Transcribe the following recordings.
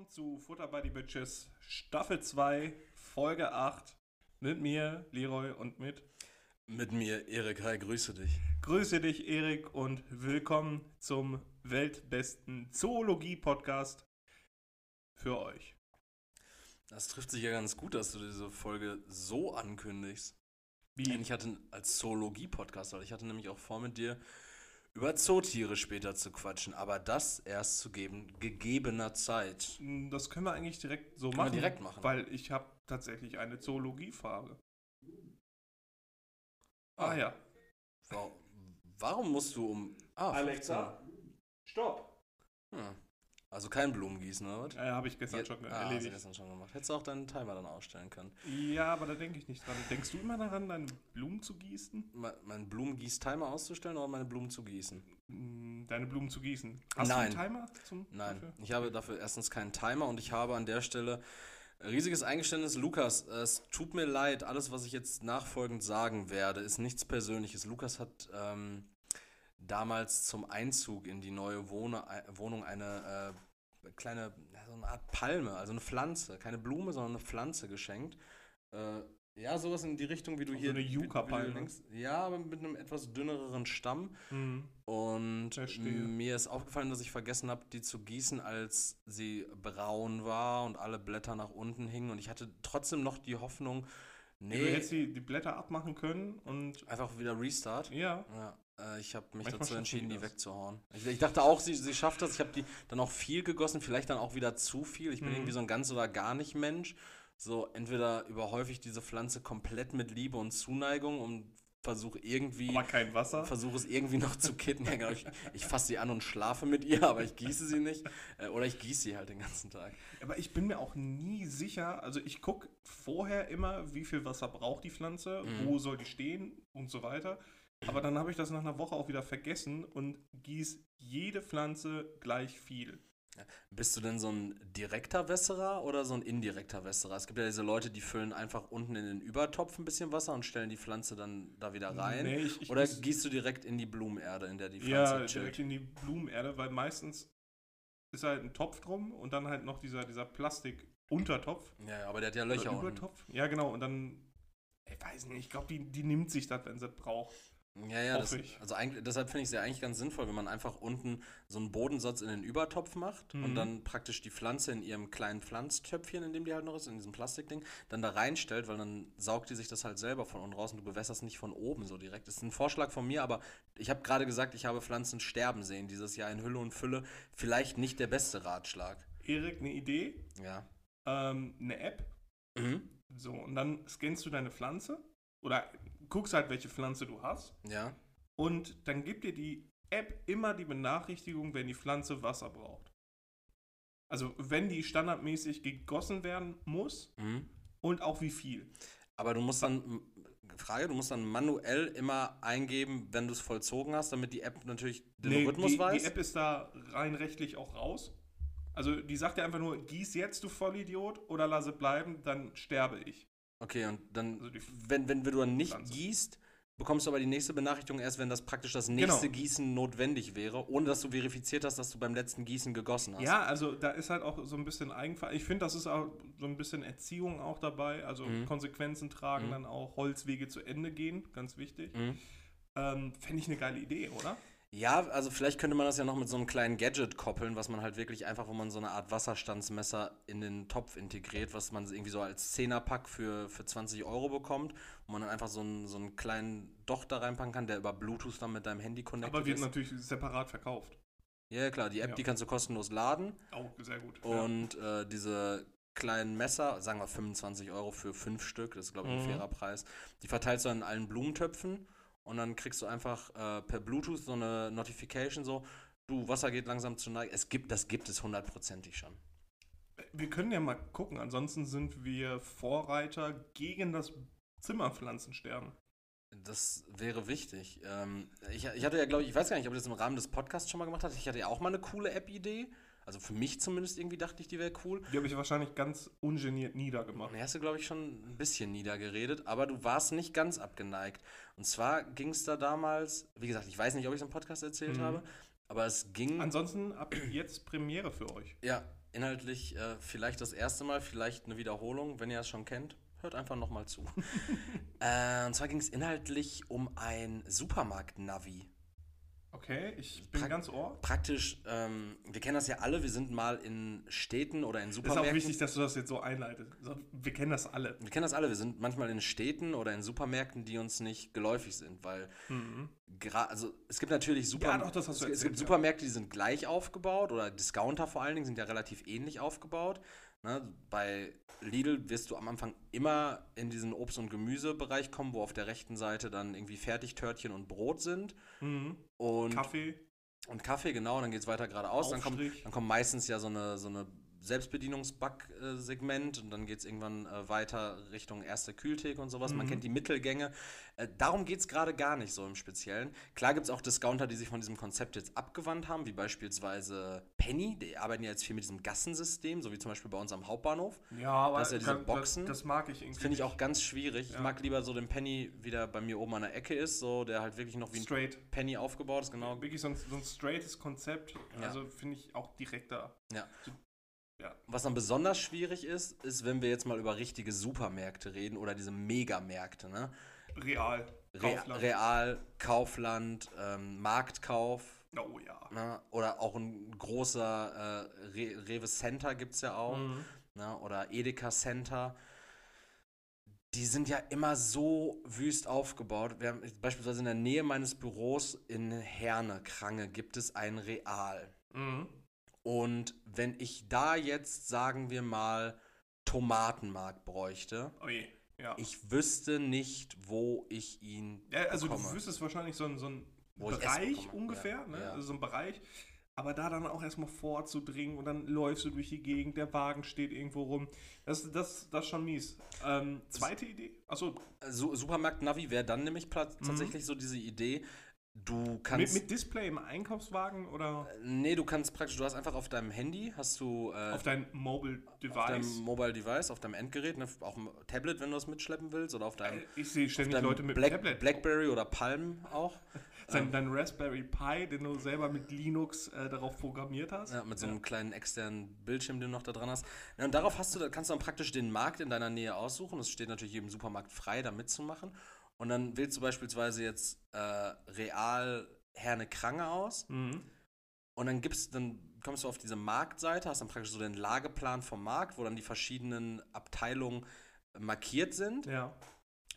willkommen zu Futter by the Bitches Staffel 2, Folge 8. Mit mir, Leroy, und mit. Mit mir, Erik. Hi, grüße dich. Grüße dich, Erik, und willkommen zum weltbesten Zoologie-Podcast für euch. Das trifft sich ja ganz gut, dass du diese Folge so ankündigst. Wie? Ich hatte als Zoologie-Podcast, weil ich hatte nämlich auch vor mit dir über Zootiere später zu quatschen, aber das erst zu geben, gegebener Zeit. Das können wir eigentlich direkt so Können wir machen. direkt machen. Weil ich habe tatsächlich eine Zoologie-Frage. Ah. Ah ja. Warum, warum musst du um. Ah, 15. stopp. Hm. Also kein Blumengießen, oder was? Ja, habe ich gestern Ja, schon ah, hast du erledigt. gestern schon gemacht. Hättest du auch deinen Timer dann ausstellen können. Ja, aber da denke ich nicht dran. Denkst du immer daran, deine Blumen zu gießen? Me- Meinen Blumengieß-Timer auszustellen oder meine Blumen zu gießen? Mm, Deine Blumen zu gießen. Hast Nein. du einen Timer zum Nein, dafür? ich habe dafür erstens keinen Timer und ich habe an der Stelle riesiges Eingeständnis. Lukas, es tut mir leid, alles, was ich jetzt nachfolgend sagen werde, ist nichts Persönliches. Lukas hat ähm, damals zum Einzug in die neue Wohne, äh, Wohnung eine äh, kleine, so eine Art Palme, also eine Pflanze, keine Blume, sondern eine Pflanze geschenkt. Äh, ja, sowas in die Richtung, wie du Also hier. eine wie du Yucca-Palme. Ja, aber mit einem etwas dünneren Stamm. Mhm. Und Verstehe. mir ist aufgefallen, dass ich vergessen habe, die zu gießen, als sie braun war und alle Blätter nach unten hingen. Und ich hatte trotzdem noch die Hoffnung, Du nee, hättest die, die Blätter abmachen können und einfach wieder Restart. ja, Ja, ich habe mich Manchmal dazu entschieden, die wegzuhauen. Ich, ich dachte auch, sie, sie schafft das. Ich habe die dann auch viel gegossen, vielleicht dann auch wieder zu viel. Ich bin Mhm. irgendwie so ein ganz oder gar nicht Mensch. So, entweder überhäufe ich diese Pflanze komplett mit Liebe und Zuneigung und versuche irgendwie aber kein Wasser. versuche es irgendwie noch zu kitten. Ja, genau, ich, ich fasse sie an und schlafe mit ihr, aber ich gieße sie nicht. Äh, oder ich gieße sie halt den ganzen Tag. Aber ich bin mir auch nie sicher, also ich gucke vorher immer, wie viel Wasser braucht die Pflanze, Mhm. wo soll die stehen und so weiter. Aber dann habe ich das nach einer Woche auch wieder vergessen und gieß jede Pflanze gleich viel. Bist du denn so ein direkter Wässerer oder so ein indirekter Wässerer? Es gibt ja diese Leute, die füllen einfach unten in den Übertopf ein bisschen Wasser und stellen die Pflanze dann da wieder rein. Nee, ich, ich oder gieß- gießt du direkt in die Blumenerde, in der die Pflanze Ja, chillt? direkt in die Blumenerde, weil meistens ist halt ein Topf drum und dann halt noch dieser, dieser Plastik-Untertopf. Ja, aber der hat ja Oder Löcher unten. Übertopf. Ja, genau. Und dann, ich weiß nicht, ich glaube, die, die nimmt sich das, wenn sie es braucht. Ja, ja, das, also eigentlich, deshalb finde ich es ja eigentlich ganz sinnvoll, wenn man einfach unten so einen Bodensatz in den Übertopf macht Mhm. und dann praktisch die Pflanze in ihrem kleinen Pflanztöpfchen, in dem die halt noch ist, in diesem Plastikding, dann da reinstellt, weil dann saugt die sich das halt selber von unten raus und du bewässerst nicht von oben so direkt. Das ist ein Vorschlag von mir, aber ich habe gerade gesagt, ich habe Pflanzen sterben sehen dieses Jahr in Hülle und Fülle. Vielleicht nicht der beste Ratschlag. Erik, eine Idee, Ja. ähm, eine App. Mhm. So, und dann scannst du deine Pflanze oder guckst halt, welche Pflanze du hast. Ja. Und dann gibt dir die App immer die Benachrichtigung, wenn die Pflanze Wasser braucht. Also wenn die standardmäßig gegossen werden muss Mhm. und auch wie viel. Aber du musst dann, Frage, du musst dann manuell immer eingeben, wenn du es vollzogen hast, damit die App natürlich den Nee, Rhythmus die, weiß. die App ist da rein rechtlich auch raus. Also die sagt dir einfach nur, gieß jetzt, du Vollidiot, oder lasse bleiben, dann sterbe ich. Okay, und dann, Also wenn, wenn du dann nicht Pflanze. gießt, bekommst du aber die nächste Benachrichtigung erst, wenn das praktisch das nächste Genau. Gießen notwendig wäre, ohne dass du verifiziert hast, dass du beim letzten Gießen gegossen hast. Ja, also da ist halt auch so ein bisschen Eigenver... Ich finde, das ist auch so ein bisschen Erziehung auch dabei. Also Mhm. Konsequenzen tragen, Mhm. dann auch Holzwege zu Ende gehen, ganz wichtig. Mhm. Ähm, Fände ich eine geile Idee, oder? Ja, also vielleicht könnte man das ja noch mit so einem kleinen Gadget koppeln, was man halt wirklich einfach, wo man so eine Art Wasserstandsmesser in den Topf integriert, was man irgendwie so als Zehnerpack für, für 20 Euro bekommt, wo man dann einfach so einen, so einen kleinen Docht da reinpacken kann, der über Bluetooth dann mit deinem Handy connected Aber wird ist. natürlich separat verkauft. Ja, klar, die App, Ja. die kannst du kostenlos laden. Auch sehr gut. Und äh, diese kleinen Messer, sagen wir 25 Euro für fünf Stück, das ist glaube ich ein Mhm. fairer Preis, die verteilst du in allen Blumentöpfen und dann kriegst du einfach äh, per Bluetooth so eine Notification so, du, Wasser geht langsam zu Neige. Es gibt, das gibt es hundertprozentig schon. Wir können ja mal gucken. Ansonsten sind wir Vorreiter gegen das Zimmerpflanzensterben. Das wäre wichtig. Ähm, ich, ich hatte ja, glaube ich, ich weiß gar nicht, ob ich das im Rahmen des Podcasts schon mal gemacht hatte. Ich hatte ja auch mal eine coole App-Idee. Also für mich zumindest irgendwie dachte ich, die wäre cool. Die habe ich wahrscheinlich ganz ungeniert niedergemacht. Die hast du, glaube ich, schon ein bisschen niedergeredet, aber du warst nicht ganz abgeneigt. Und zwar ging es da damals, wie gesagt, ich weiß nicht, ob ich es im Podcast erzählt Mhm. habe, aber es ging. Ansonsten ab jetzt Premiere für euch. ja, inhaltlich äh, vielleicht das erste Mal, vielleicht eine Wiederholung, wenn ihr es schon kennt. Hört einfach nochmal zu. äh, und zwar ging es inhaltlich um ein Supermarkt-Navi. Okay, ich bin Pra- ganz ohr. Praktisch, ähm, wir kennen das ja alle, wir sind mal in Städten oder in Ist auch Supermärkten. wichtig, dass du das jetzt so einleitest. Wir kennen das alle. Wir kennen das alle, wir sind manchmal in Städten oder in Supermärkten, die uns nicht geläufig sind, weil gra- also es gibt natürlich Super Ja, doch, du es, erzählt, gibt. Supermärkte, die sind gleich aufgebaut oder Discounter vor allen Dingen sind ja relativ ähnlich aufgebaut. Ne? Bei Lidl wirst du am Anfang immer in diesen Obst- und Gemüsebereich kommen, wo auf der rechten Seite dann irgendwie Fertigtörtchen und Brot sind Mhm. und Kaffee. und Kaffee, genau, und dann geht es weiter geradeaus. Dann kommt, dann kommt meistens ja so eine, so eine Selbstbedienungsback-Segment und dann geht es irgendwann äh, weiter Richtung erste Kühltheke und sowas. Man Mhm. kennt die Mittelgänge. Äh, darum geht es gerade gar nicht so im Speziellen. Klar gibt es auch Discounter, die sich von diesem Konzept jetzt abgewandt haben, wie beispielsweise Penny. Die arbeiten ja jetzt viel mit diesem Gassensystem, so wie zum Beispiel bei uns am Hauptbahnhof. Ja, aber Das ist ja diese kann- Boxen. Das, das mag ich irgendwie. Finde ich auch ganz schwierig. Ich Ja. mag lieber so den Penny, wie der bei mir oben an der Ecke ist, so der halt wirklich noch wie ein straight. Penny aufgebaut ist, genau. Wirklich so ein, so ein straightes Konzept. Ja. Also finde ich auch direkter. Ja. Ja. Was dann besonders schwierig ist, ist, wenn wir jetzt mal über richtige Supermärkte reden oder diese Megamärkte, ne? Real. Re Kaufland. Real, Kaufland, ähm, Marktkauf, Oh ja. ne? oder auch ein großer äh, Re Rewe Center gibt es ja auch, Mhm. ne? oder Edeka Center. Die sind ja immer so wüst aufgebaut. Wir haben beispielsweise in der Nähe meines Büros in Herne, Krange, gibt es ein Real. Mhm. Und wenn ich da jetzt, sagen wir mal, Tomatenmark bräuchte, Oh je. Ja. ich wüsste nicht, wo ich ihn ja also bekomme. du wüsstest wahrscheinlich so ein, so ein Wo ich Essen Bereich ungefähr, Ja, ne? ja. Also so ein Bereich. Aber da dann auch erstmal vorzudringen und dann läufst du durch die Gegend, der Wagen steht irgendwo rum. Das, das, das ist schon mies. Ähm, zweite Idee? Achso, Su Supermarkt-Navi wäre dann nämlich pla- tatsächlich so diese Idee, du Mhm. mit, kannst... mit Display im Einkaufswagen oder nee, du kannst praktisch, du hast einfach auf deinem Handy, hast du... Äh, auf dein Mobile auf Device? deinem Mobile Device, auf deinem Endgerät, ne, auch ein Tablet, wenn du das mitschleppen willst, oder auf deinem, Äh, ich sehe ständig deinem Leute mit Black Tablet. Blackberry oder Palm auch. Dein, dein Raspberry Pi, den du selber mit Linux äh, darauf programmiert hast. Ja, mit so einem kleinen externen Bildschirm, den du noch da dran hast. Ja, und darauf hast du, kannst du dann praktisch den Markt in deiner Nähe aussuchen. Es steht natürlich jedem Supermarkt frei, da mitzumachen. Und dann wählst du beispielsweise jetzt äh, Real Herne Krange aus. Mhm. Und dann gibst, dann kommst du auf diese Marktseite, hast dann praktisch so den Lageplan vom Markt, wo dann die verschiedenen Abteilungen markiert sind. Ja.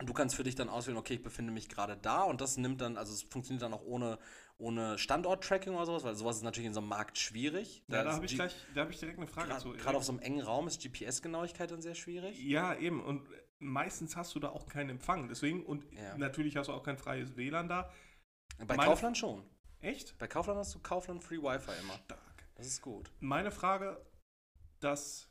Und du kannst für dich dann auswählen, okay, ich befinde mich gerade da und das nimmt dann, also es funktioniert dann auch ohne, ohne Standort-Tracking oder sowas, weil sowas ist natürlich in so einem Markt schwierig. Ja, da habe ich gleich, da habe ich direkt eine Frage zu. Gerade auf so einem engen Raum ist GPS-Genauigkeit dann sehr schwierig. Ja, eben. Und meistens hast du da auch keinen Empfang. Deswegen, und Ja. natürlich hast du auch kein freies WLAN da. Bei Meine- Kaufland schon. Echt? Bei Kaufland hast du Kaufland Free Wi-Fi immer. Stark. Das ist gut. Meine Frage: Das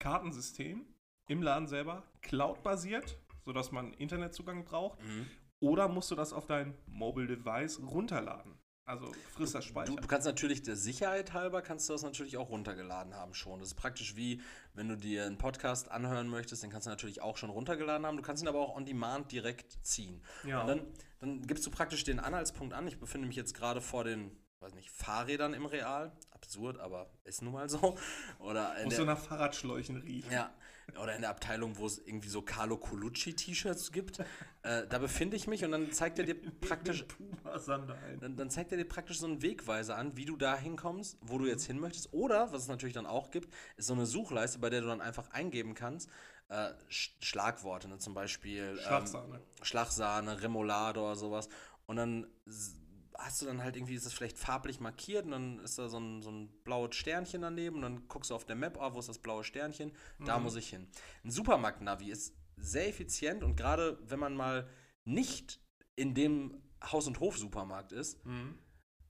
Kartensystem im Laden selber cloud-basiert, sodass man Internetzugang braucht, Mhm. oder musst du das auf dein Mobile Device runterladen? Also frisst das Speicher. Du, du kannst natürlich der Sicherheit halber, kannst du das natürlich auch runtergeladen haben schon. Das ist praktisch wie, wenn du dir einen Podcast anhören möchtest, den kannst du natürlich auch schon runtergeladen haben. Du kannst ihn aber auch on demand direkt ziehen. ja. Und dann, dann gibst du praktisch den Anhaltspunkt an. Ich befinde mich jetzt gerade vor den, weiß nicht, Fahrrädern im Real. Absurd, aber ist nun mal so. Oder in Muss der, so nach Fahrradschläuchen riechen. ja, oder in der Abteilung, wo es irgendwie so Carlo Colucci-T-Shirts gibt. äh, da befinde ich mich und dann zeigt er dir praktisch dann, dann zeigt er dir praktisch so einen Wegweiser an, wie du da hinkommst, wo du jetzt hin möchtest. Oder, was es natürlich dann auch gibt, ist so eine Suchleiste, bei der du dann einfach eingeben kannst, äh, Sch Schlagworte, ne? zum Beispiel ähm, Schlagsahne. Schlagsahne, Remoulade oder sowas. Und dann hast du dann halt irgendwie, ist das vielleicht farblich markiert und dann ist da so ein, so ein blaues Sternchen daneben und dann guckst du auf der Map, ah, wo ist das blaue Sternchen? Da Mhm. muss ich hin. Ein Supermarkt-Navi ist sehr effizient und gerade wenn man mal nicht in dem Haus- und Hof-Supermarkt ist, Mhm.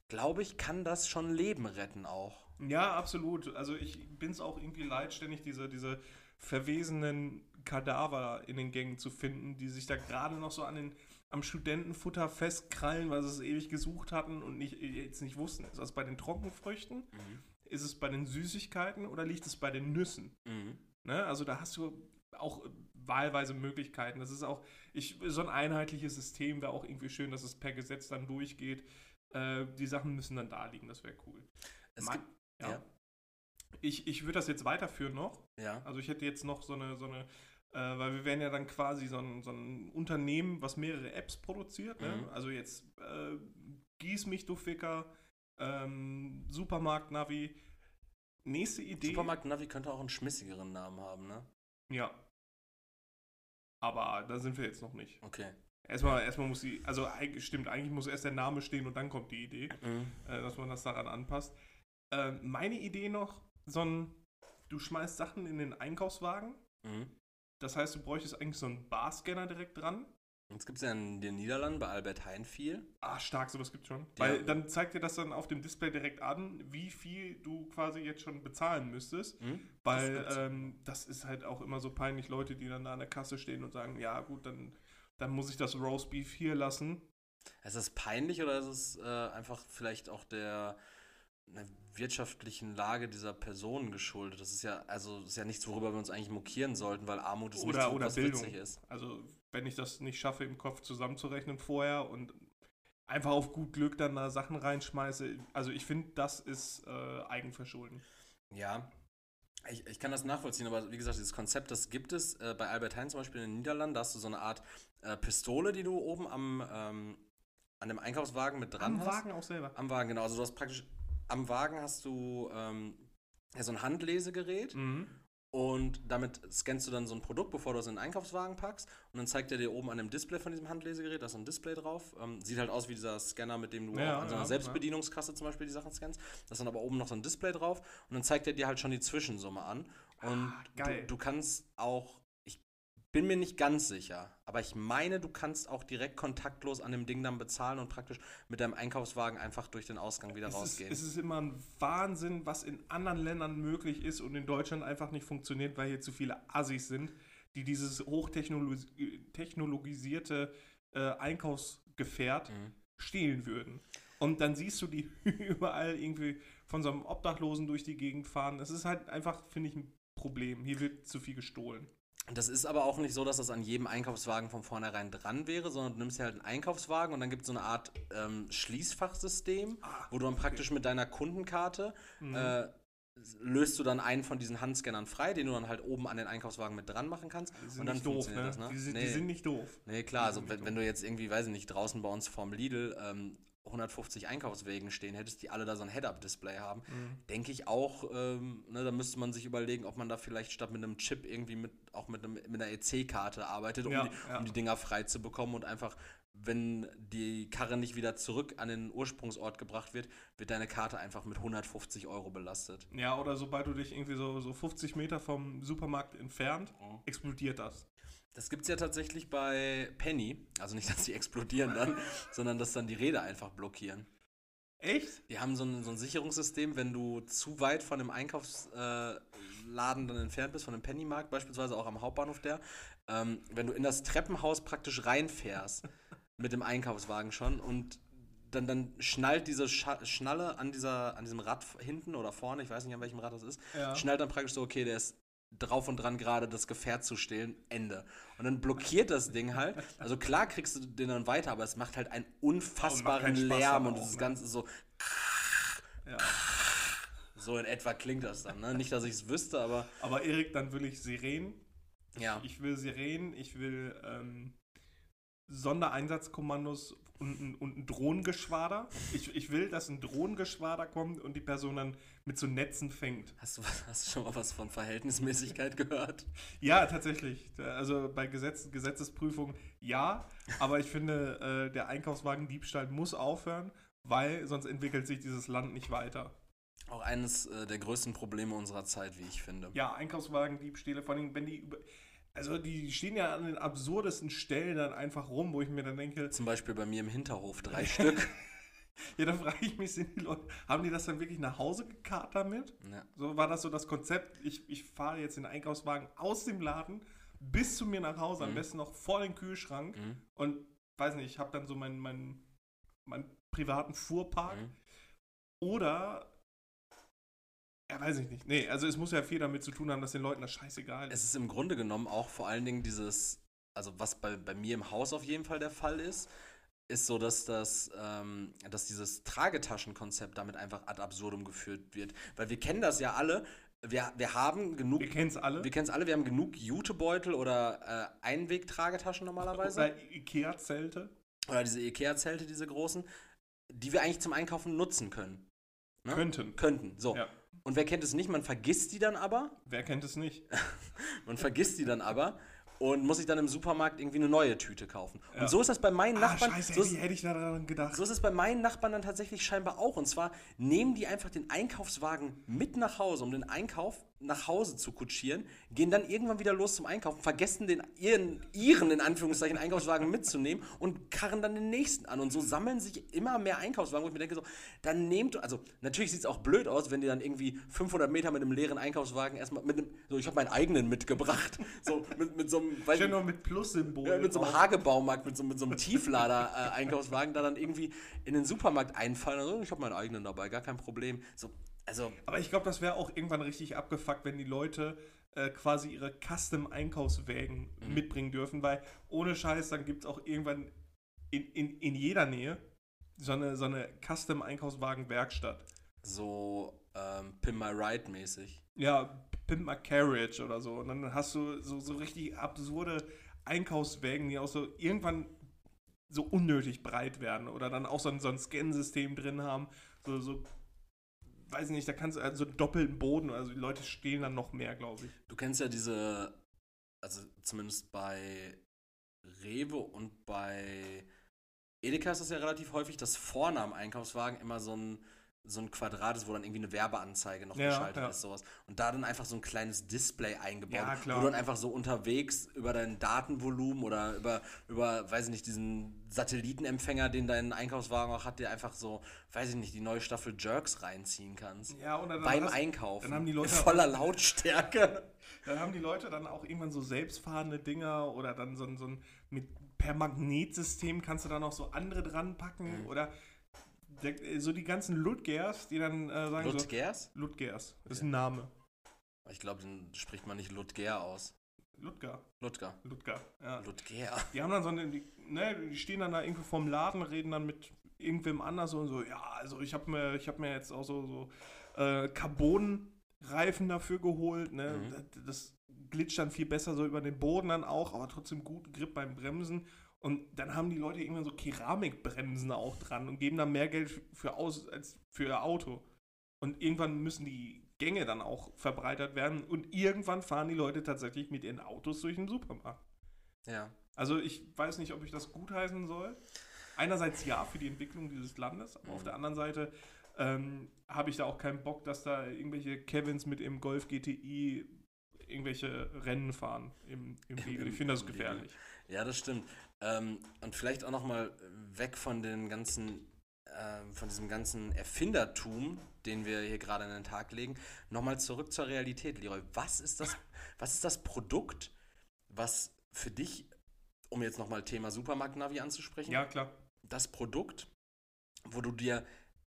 glaube ich, kann das schon Leben retten auch. Ja, absolut. Also ich bin es auch irgendwie leid, ständig diese, diese verwesenen Kadaver in den Gängen zu finden, die sich da gerade noch so an den, am Studentenfutter festkrallen, weil sie es ewig gesucht hatten und nicht, jetzt nicht wussten. Ist das bei den Trockenfrüchten? Ist es bei den Süßigkeiten oder liegt es bei den Nüssen? Mhm. Ne? Also da hast du auch wahlweise Möglichkeiten. Das ist auch, ich, so ein einheitliches System wäre auch irgendwie schön, dass es per Gesetz dann durchgeht. Äh, die Sachen müssen dann da liegen, das wäre cool. Es Ma- gibt, ja. ja. Ich, ich würde das jetzt weiterführen noch. Ja. Also ich hätte jetzt noch so eine, so eine äh, weil wir wären ja dann quasi so ein, so ein Unternehmen, was mehrere Apps produziert. Ne? Mhm. Also jetzt äh, Gieß mich, du Ficker, ähm, Supermarkt Navi. Nächste Idee. Supermarkt Navi könnte auch einen schmissigeren Namen haben, ne? Ja. Aber da sind wir jetzt noch nicht. Okay. Erstmal, erstmal muss die, also stimmt, eigentlich muss erst der Name stehen und dann kommt die Idee, Mhm. äh, dass man das daran anpasst. Äh, meine Idee noch, so ein, du schmeißt Sachen in den Einkaufswagen. Mhm. Das heißt, du bräuchtest eigentlich so einen Barscanner direkt dran. Jetzt gibt es ja in den Niederlanden bei Albert Heijn viel. Ah, stark, sowas gibt's schon. Ja. Weil dann zeigt dir das dann auf dem Display direkt an, wie viel du quasi jetzt schon bezahlen müsstest. Mhm. Weil Das ähm, das ist halt auch immer so peinlich, Leute, die dann da an der Kasse stehen und sagen, ja gut, dann, dann muss ich das Roastbeef hier lassen. Ist das peinlich oder ist es äh, einfach vielleicht auch der einer wirtschaftlichen Lage dieser Personen geschuldet? Das ist ja, also ist ja nichts, worüber wir uns eigentlich mokieren sollten, weil Armut ist Oder- nichts, oder was Bildung. witzig ist. Also wenn ich das nicht schaffe, im Kopf zusammenzurechnen vorher und einfach auf gut Glück dann da Sachen reinschmeiße. Also ich finde, das ist äh, Eigenverschulden. Ja. Ich, ich kann das nachvollziehen, aber wie gesagt, dieses Konzept, das gibt es äh, bei Albert Heijn zum Beispiel in den Niederlanden. Da hast du so eine Art äh, Pistole, die du oben am, ähm, an dem Einkaufswagen mit dran Am hast. Wagen auch selber. Am Wagen, genau. Also du hast praktisch am Wagen hast du ähm, ja, so ein Handlesegerät Mhm. und damit scannst du dann so ein Produkt, bevor du es in den Einkaufswagen packst und dann zeigt er dir oben an dem Display von diesem Handlesegerät, da ist so ein Display drauf. Ähm, sieht halt aus wie dieser Scanner, mit dem du Ja, an so einer ja, Selbstbedienungskasse zum Beispiel die Sachen scannst. Da ist dann aber oben noch so ein Display drauf und dann zeigt er dir halt schon die Zwischensumme an. Und Ah. Du, du kannst auch, bin mir nicht ganz sicher, aber ich meine, du kannst auch direkt kontaktlos an dem Ding dann bezahlen und praktisch mit deinem Einkaufswagen einfach durch den Ausgang wieder Es ist, rausgehen. es ist immer ein Wahnsinn, was in anderen Ländern möglich ist und in Deutschland einfach nicht funktioniert, weil hier zu viele Assis sind, die dieses hochtechnologisierte äh, Einkaufsgefährt Mhm. stehlen würden. Und dann siehst du die überall irgendwie von so einem Obdachlosen durch die Gegend fahren. Das ist halt einfach, finde ich, ein Problem. Hier wird zu viel gestohlen. Das ist aber auch nicht so, dass das an jedem Einkaufswagen von vornherein dran wäre, sondern du nimmst ja halt einen Einkaufswagen und dann gibt es so eine Art ähm, Schließfachsystem, wo du dann praktisch mit deiner Kundenkarte äh, löst du dann einen von diesen Handscannern frei, den du dann halt oben an den Einkaufswagen mit dran machen kannst. Die sind und dann nicht doof, ne? das, ne? Die, sind, nee, die sind nicht doof. nee, klar, also wenn, wenn du jetzt irgendwie, weiß ich nicht, draußen bei uns vorm Lidl ähm, 150 Einkaufswegen stehen hättest, die alle da so ein Head-Up-Display haben, Mhm. denke ich auch, ähm, ne, da müsste man sich überlegen, ob man da vielleicht statt mit einem Chip irgendwie mit, auch mit, einem, mit einer EC-Karte arbeitet, um, Ja, die, ja. um die Dinger frei zu bekommen und einfach, wenn die Karre nicht wieder zurück an den Ursprungsort gebracht wird, wird deine Karte einfach mit 150 Euro belastet. Ja, oder sobald du dich irgendwie so, so 50 Meter vom Supermarkt entfernt, explodiert das. Das gibt es ja tatsächlich bei Penny, also nicht, dass die explodieren dann, sondern dass dann die Räder einfach blockieren. Echt? Die haben so ein, so ein Sicherungssystem, wenn du zu weit von dem Einkaufsladen äh, dann entfernt bist, von dem Pennymarkt beispielsweise auch am Hauptbahnhof der, ähm, wenn du in das Treppenhaus praktisch reinfährst mit dem Einkaufswagen schon und dann, dann schnallt diese Scha Schnalle an, dieser, an diesem Rad hinten oder vorne, ich weiß nicht an welchem Rad das ist, Ja. schnallt dann praktisch so, okay, der ist drauf und dran gerade das Gefährt zu stehlen, Ende. Und dann blockiert das Ding halt. Also klar kriegst du den dann weiter, aber es macht halt einen unfassbaren Spaß Lärm und das ne? Ganze so, Ja. so in etwa klingt das dann. Ne? Nicht, dass ich es wüsste, aber Aber Erik, dann will ich Sirenen. ja. Ich will Sirenen, ich will ähm, Sondereinsatzkommandos und, ein- und ein Drohnengeschwader. Ich, ich will, dass ein Drohnengeschwader kommt und die Person dann mit so Netzen fängt. Hast du, hast du schon mal was von Verhältnismäßigkeit gehört? Ja, tatsächlich. Also bei Gesetz, Gesetzesprüfung ja, aber ich finde, äh, der Einkaufswagen-Diebstahl muss aufhören, weil sonst entwickelt sich dieses Land nicht weiter. Auch eines äh, der größten Probleme unserer Zeit, wie ich finde. Ja, Einkaufswagen-Diebstähle, vor allem, wenn die über. Also, die stehen ja an den absurdesten Stellen dann einfach rum, wo ich mir dann denke, Zum Beispiel bei mir im Hinterhof drei Stück. ja, da frage ich mich, sind die Leute, haben die das dann wirklich nach Hause gekarrt damit? Ja. So war das so das Konzept. Ich, ich fahre jetzt den Einkaufswagen aus dem Laden bis zu mir nach Hause, am Mhm. besten noch vor den Kühlschrank Mhm. und weiß nicht, ich habe dann so meinen, meinen, meinen privaten Fuhrpark Mhm. oder. Ja, weiß ich nicht. Nee, also es muss ja viel damit zu tun haben, dass den Leuten das scheißegal ist. Es ist im Grunde genommen auch vor allen Dingen dieses, also was bei, bei mir im Haus auf jeden Fall der Fall ist. ist so, dass das, ähm, dass dieses Tragetaschenkonzept damit einfach ad absurdum geführt wird. Weil wir kennen das ja alle. Wir, wir haben genug. Wir kennen es alle. Wir kennen es alle, wir haben genug Jutebeutel oder äh, Einwegtragetaschen normalerweise. Oder Ikea-Zelte. Oder diese Ikea-Zelte, diese großen, die wir eigentlich zum Einkaufen nutzen können. Ne? Könnten. Könnten, so. Ja. Und wer kennt es nicht? Man vergisst die dann aber. Wer kennt es nicht? Man vergisst die dann aber und muss sich dann im Supermarkt irgendwie eine neue Tüte kaufen. Ja. Und so ist das bei meinen Ah, Nachbarn. scheiße, so, ich- hätte ich daran gedacht. so ist es bei meinen Nachbarn dann tatsächlich scheinbar auch. Und zwar nehmen die einfach den Einkaufswagen mit nach Hause, um den Einkauf nach Hause zu kutschieren, gehen dann irgendwann wieder los zum Einkaufen, vergessen den ihren, ihren in Anführungszeichen Einkaufswagen mitzunehmen und karren dann den nächsten an. Und so sammeln sich immer mehr Einkaufswagen, wo ich mir denke, so, dann nehmt, also natürlich sieht es auch blöd aus, wenn die dann irgendwie 500 Meter mit einem leeren Einkaufswagen erstmal mit einem, so ich habe meinen eigenen mitgebracht, so mit, mit so einem, weiß ich- nur mit Plus-Symbol. ja, mit so einem. Hagebaumarkt, mit so, mit so einem Tieflader-Einkaufswagen, da dann irgendwie in den Supermarkt einfallen. Also, ich habe meinen eigenen dabei, gar kein Problem. So, also, Aber ich glaube, das wäre auch irgendwann richtig abgefuckt, wenn die Leute äh, quasi ihre Custom-Einkaufswägen Mhm. mitbringen dürfen, weil ohne Scheiß, dann gibt es auch irgendwann in, in, in jeder Nähe so eine, so eine Custom-Einkaufswagen-Werkstatt. so ähm, Pin My Ride mäßig. Ja, Pimp My Carriage oder so. Und dann hast du so, so richtig absurde Einkaufswägen, die auch so irgendwann so unnötig breit werden oder dann auch so ein, so ein Scan-System drin haben. So, so, weiß ich nicht, da kannst du also doppelten Boden, also die Leute stehen dann noch mehr, glaube ich. Du kennst ja diese, also zumindest bei Rewe und bei Edeka ist das ja relativ häufig, dass vorne am Einkaufswagen immer so ein, so ein Quadrat ist, wo dann irgendwie eine Werbeanzeige noch Ja, geschaltet ja. ist, sowas. Und da dann einfach so ein kleines Display eingebaut, Ja, klar. wo du dann einfach so unterwegs über dein Datenvolumen oder über, über, weiß ich nicht, diesen Satellitenempfänger, den dein Einkaufswagen auch hat, der einfach so, weiß ich nicht, die neue Staffel Jerks reinziehen kannst. Ja, und dann, Beim hast, Einkaufen. dann haben die Leute- Voller Lautstärke. dann haben die Leute dann auch irgendwann so selbstfahrende Dinger oder dann so ein, so ein mit per Magnetsystem kannst du da noch so andere dran packen Mhm. oder der, so die ganzen Ludgers, die dann äh, sagen Ludgers? so Ludgers, ist ein Name. Ich glaube, den spricht man nicht Ludger aus. Ludger, Ludger. Ludger, ja. Ludger. Die haben dann so eine, die, ne, die stehen dann da irgendwo vorm Laden, reden dann mit irgendwem anders und so, ja, also ich habe mir, ich habe mir jetzt auch so, so äh, Carbon-Reifen dafür geholt, ne, Mhm. das, das glitscht dann viel besser so über den Boden dann auch, aber trotzdem guten Grip beim Bremsen und dann haben die Leute irgendwann so Keramikbremsen auch dran und geben dann mehr Geld für aus als für ihr Auto. Und irgendwann müssen die Gänge dann auch verbreitert werden und irgendwann fahren die Leute tatsächlich mit ihren Autos durch den Supermarkt. Ja. Also ich weiß nicht, ob ich das gutheißen soll. Einerseits ja für die Entwicklung dieses Landes, aber auf Mhm. der anderen Seite ähm, habe ich da auch keinen Bock, dass da irgendwelche Kevins mit im Golf GTI irgendwelche Rennen fahren im, im Wege. Ich finde das gefährlich. Ja, das stimmt. Ähm, und vielleicht auch noch mal weg von den ganzen, ähm, von diesem ganzen Erfindertum, den wir hier gerade an den Tag legen, noch mal zurück zur Realität, Leroy. Was ist das, was ist das Produkt, was für dich, um jetzt noch mal Thema Supermarkt-Navi anzusprechen, Ja, klar. das Produkt, wo du dir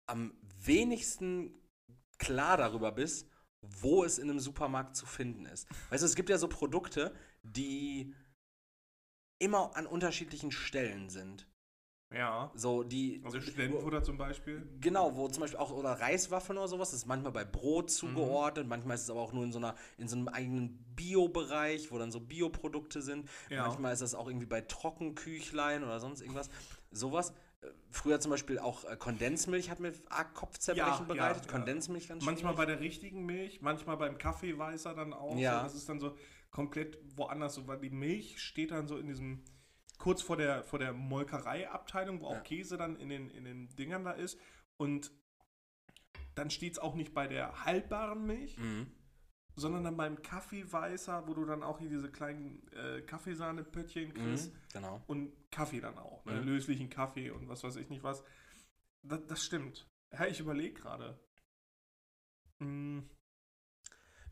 am wenigsten klar darüber bist, wo es in einem Supermarkt zu finden ist. Weißt du, es gibt ja so Produkte, die immer an unterschiedlichen Stellen sind. Ja. So, die. Also Studentenfutter zum Beispiel. Genau, wo zum Beispiel auch, oder Reiswaffeln oder sowas, das ist manchmal bei Brot zugeordnet, manchmal ist es aber auch nur in so, einer, in so einem eigenen Bio-Bereich, wo dann so Bioprodukte sind. Ja. Manchmal ist das auch irgendwie bei Trockenküchlein oder sonst irgendwas. Sowas. Äh, Früher zum Beispiel auch äh, Kondensmilch hat mir arg Kopfzerbrechen Ja, bereitet. ja. Kondensmilch ganz Manchmal bei der richtigen Milch, manchmal beim Kaffeeweißer dann auch. Ja. So, das ist dann so komplett woanders, so, weil die Milch steht dann so in diesem, kurz vor der, vor der Molkereiabteilung, wo auch Ja. Käse dann in den, in den Dingern da ist. Und dann steht es auch nicht bei der haltbaren Milch, Mhm. sondern dann beim Kaffeeweißer, wo du dann auch hier diese kleinen äh, Kaffeesahnepöttchen kriegst. Mhm. Genau. Und Kaffee dann auch. Ne? Mhm. Löslichen Kaffee und was weiß ich nicht was. Das, das stimmt. Ja, ich überlege gerade. Hm,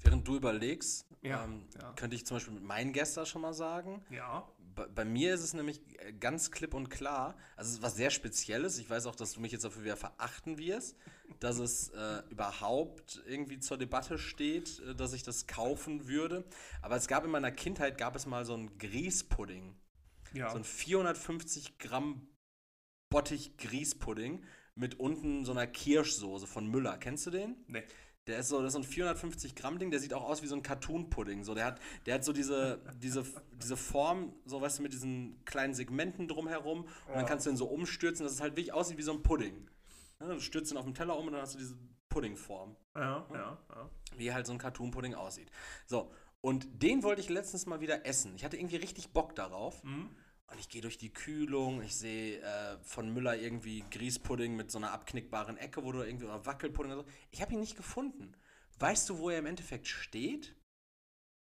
Während du überlegst, Ja, ähm, ja. könnte ich zum Beispiel mit meinen Gästen schon mal sagen. ja. Bei, bei mir ist es nämlich äh, ganz klipp und klar, also es ist was sehr Spezielles. Ich weiß auch, dass du mich jetzt dafür wieder verachten wirst, dass es äh, überhaupt irgendwie zur Debatte steht, äh, dass ich das kaufen würde. Aber es gab in meiner Kindheit, gab es mal so einen Grießpudding. Ja. So ein 450 Gramm Bottich-Grießpudding mit unten so einer Kirschsoße von Müller. Kennst du den? Nee. Der ist so, das ist so ein 450 Gramm Ding, der sieht auch aus wie so ein Cartoon-Pudding. So, der hat, der hat so diese, diese, diese Form, so weißt du, mit diesen kleinen Segmenten drumherum. Und dann kannst du ihn so umstürzen, dass es halt wirklich aussieht wie so ein Pudding. Ja, du stürzt ihn auf den Teller um und dann hast du diese Puddingform, Ja, ja, ja. wie halt so ein Cartoon-Pudding aussieht. So, und den wollte ich letztens mal wieder essen. Ich hatte irgendwie richtig Bock darauf. Mhm. Und ich gehe durch die Kühlung, ich sehe äh, von Müller irgendwie Grießpudding mit so einer abknickbaren Ecke, wo du irgendwie, oder Wackelpudding oder so. Ich habe ihn nicht gefunden. Weißt du, wo er im Endeffekt steht?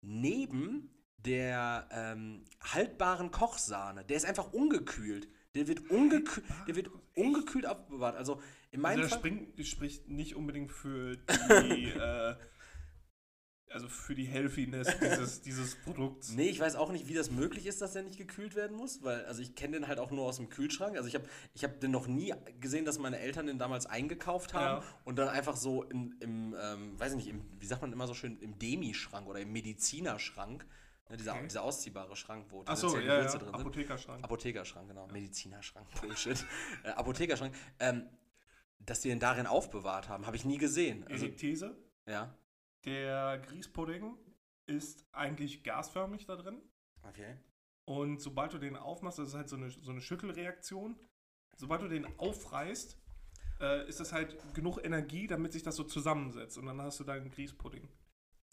Neben der ähm, haltbaren Kochsahne. Der ist einfach ungekühlt. Der wird, ungekühlt, der wird ungekühlt aufbewahrt. Also in meinem Also das Fall. springt, spricht nicht unbedingt für die, äh, also für die Healthiness dieses, dieses Produkts. Nee, ich weiß auch nicht, wie das möglich ist, dass der nicht gekühlt werden muss, weil also ich kenne den halt auch nur aus dem Kühlschrank. Also ich habe ich hab den noch nie gesehen, dass meine Eltern den damals eingekauft haben Ja. und dann einfach so in, im, ähm, weiß ich nicht, im, wie sagt man immer so schön, im Demi-Schrank oder im Medizinerschrank, ne, dieser, Okay. dieser ausziehbare Schrank, wo Achso, tendenziell ja, ja, Gewürze drin sind. Apothekerschrank. Apothekerschrank, genau. Medizinerschrank, Bullshit. äh, Apothekerschrank. Ähm, dass die den darin aufbewahrt haben, habe ich nie gesehen. Also, These, ja, der Grießpudding ist eigentlich gasförmig da drin. okay. Und sobald du den aufmachst, das ist halt so eine, so eine Schüttelreaktion. Sobald du den aufreißt, äh, ist das halt genug Energie, damit sich das so zusammensetzt. Und dann hast du deinen Grießpudding.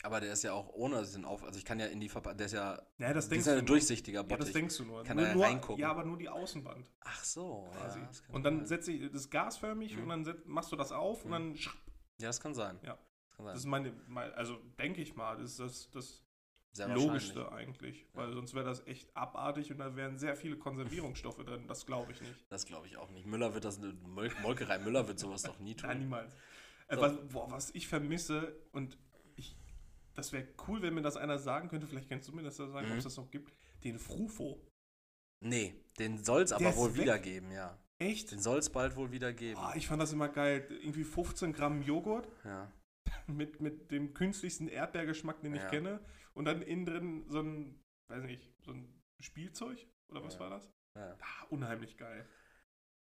Aber der ist ja auch ohne diesen Auf... Also ich kann ja in die Verpackung... Der ist ja... Ja, das denkst ist ja du ein durchsichtiger Ja, das Bottich. denkst du nur. Kann nur, er nur reingucken. Ja, aber nur die Außenwand Ach so, quasi. ja. Und dann sein. setzt sich das gasförmig Mhm. und dann set, machst du das auf und Mhm. dann. sch- Ja, das kann sein. Ja. Das ist meine, mein, also denke ich mal, das ist das, das Sehr Logischste eigentlich. Weil sonst wäre das echt abartig und da wären sehr viele Konservierungsstoffe drin. Das glaube ich nicht. Das glaube ich auch nicht. Müller wird das... eine Mol Molkerei Müller wird sowas doch nie tun. Nein, niemals. Äh, So. was, boah, was ich vermisse und ich, das wäre cool, wenn mir das einer sagen könnte, vielleicht kannst du mir das ja sagen, Mhm. ob es das noch gibt, den Frufo. Nee, den soll es aber wohl weg. wieder geben, ja. Echt? Den soll es bald wohl wieder geben. Boah, ich fand das immer geil. Irgendwie 15 Gramm Joghurt Ja. Mit, mit dem künstlichsten Erdbeergeschmack, den ich Ja. kenne. Und dann innen drin so ein, weiß nicht, so ein Spielzeug? Oder was Ja. war das? Ja. Ah, unheimlich geil.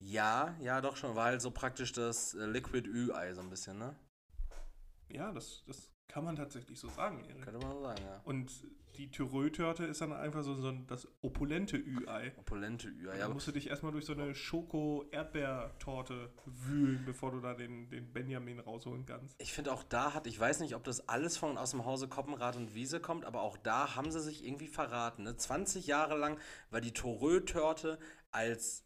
ja, ja, doch schon. War halt so praktisch das äh, Liquid Ü-Ei so ein bisschen, ne? Ja, das, das kann man tatsächlich so sagen, Erik. Könnte man so sagen, ja. Und die Thürö-Törte ist dann einfach so, so ein, das opulente Ü-Ei. Opulente Ü-Ei. Da Ja, aber musst du dich erstmal durch so eine Schoko-Erdbeertorte wühlen, bevor du da den, den Benjamin rausholen kannst. Ich finde auch da hat, ich weiß nicht, ob das alles von aus dem Hause Koppenrad und Wiese kommt, aber auch da haben sie sich irgendwie verraten. Ne? 20 Jahre lang war die Torö-Törte als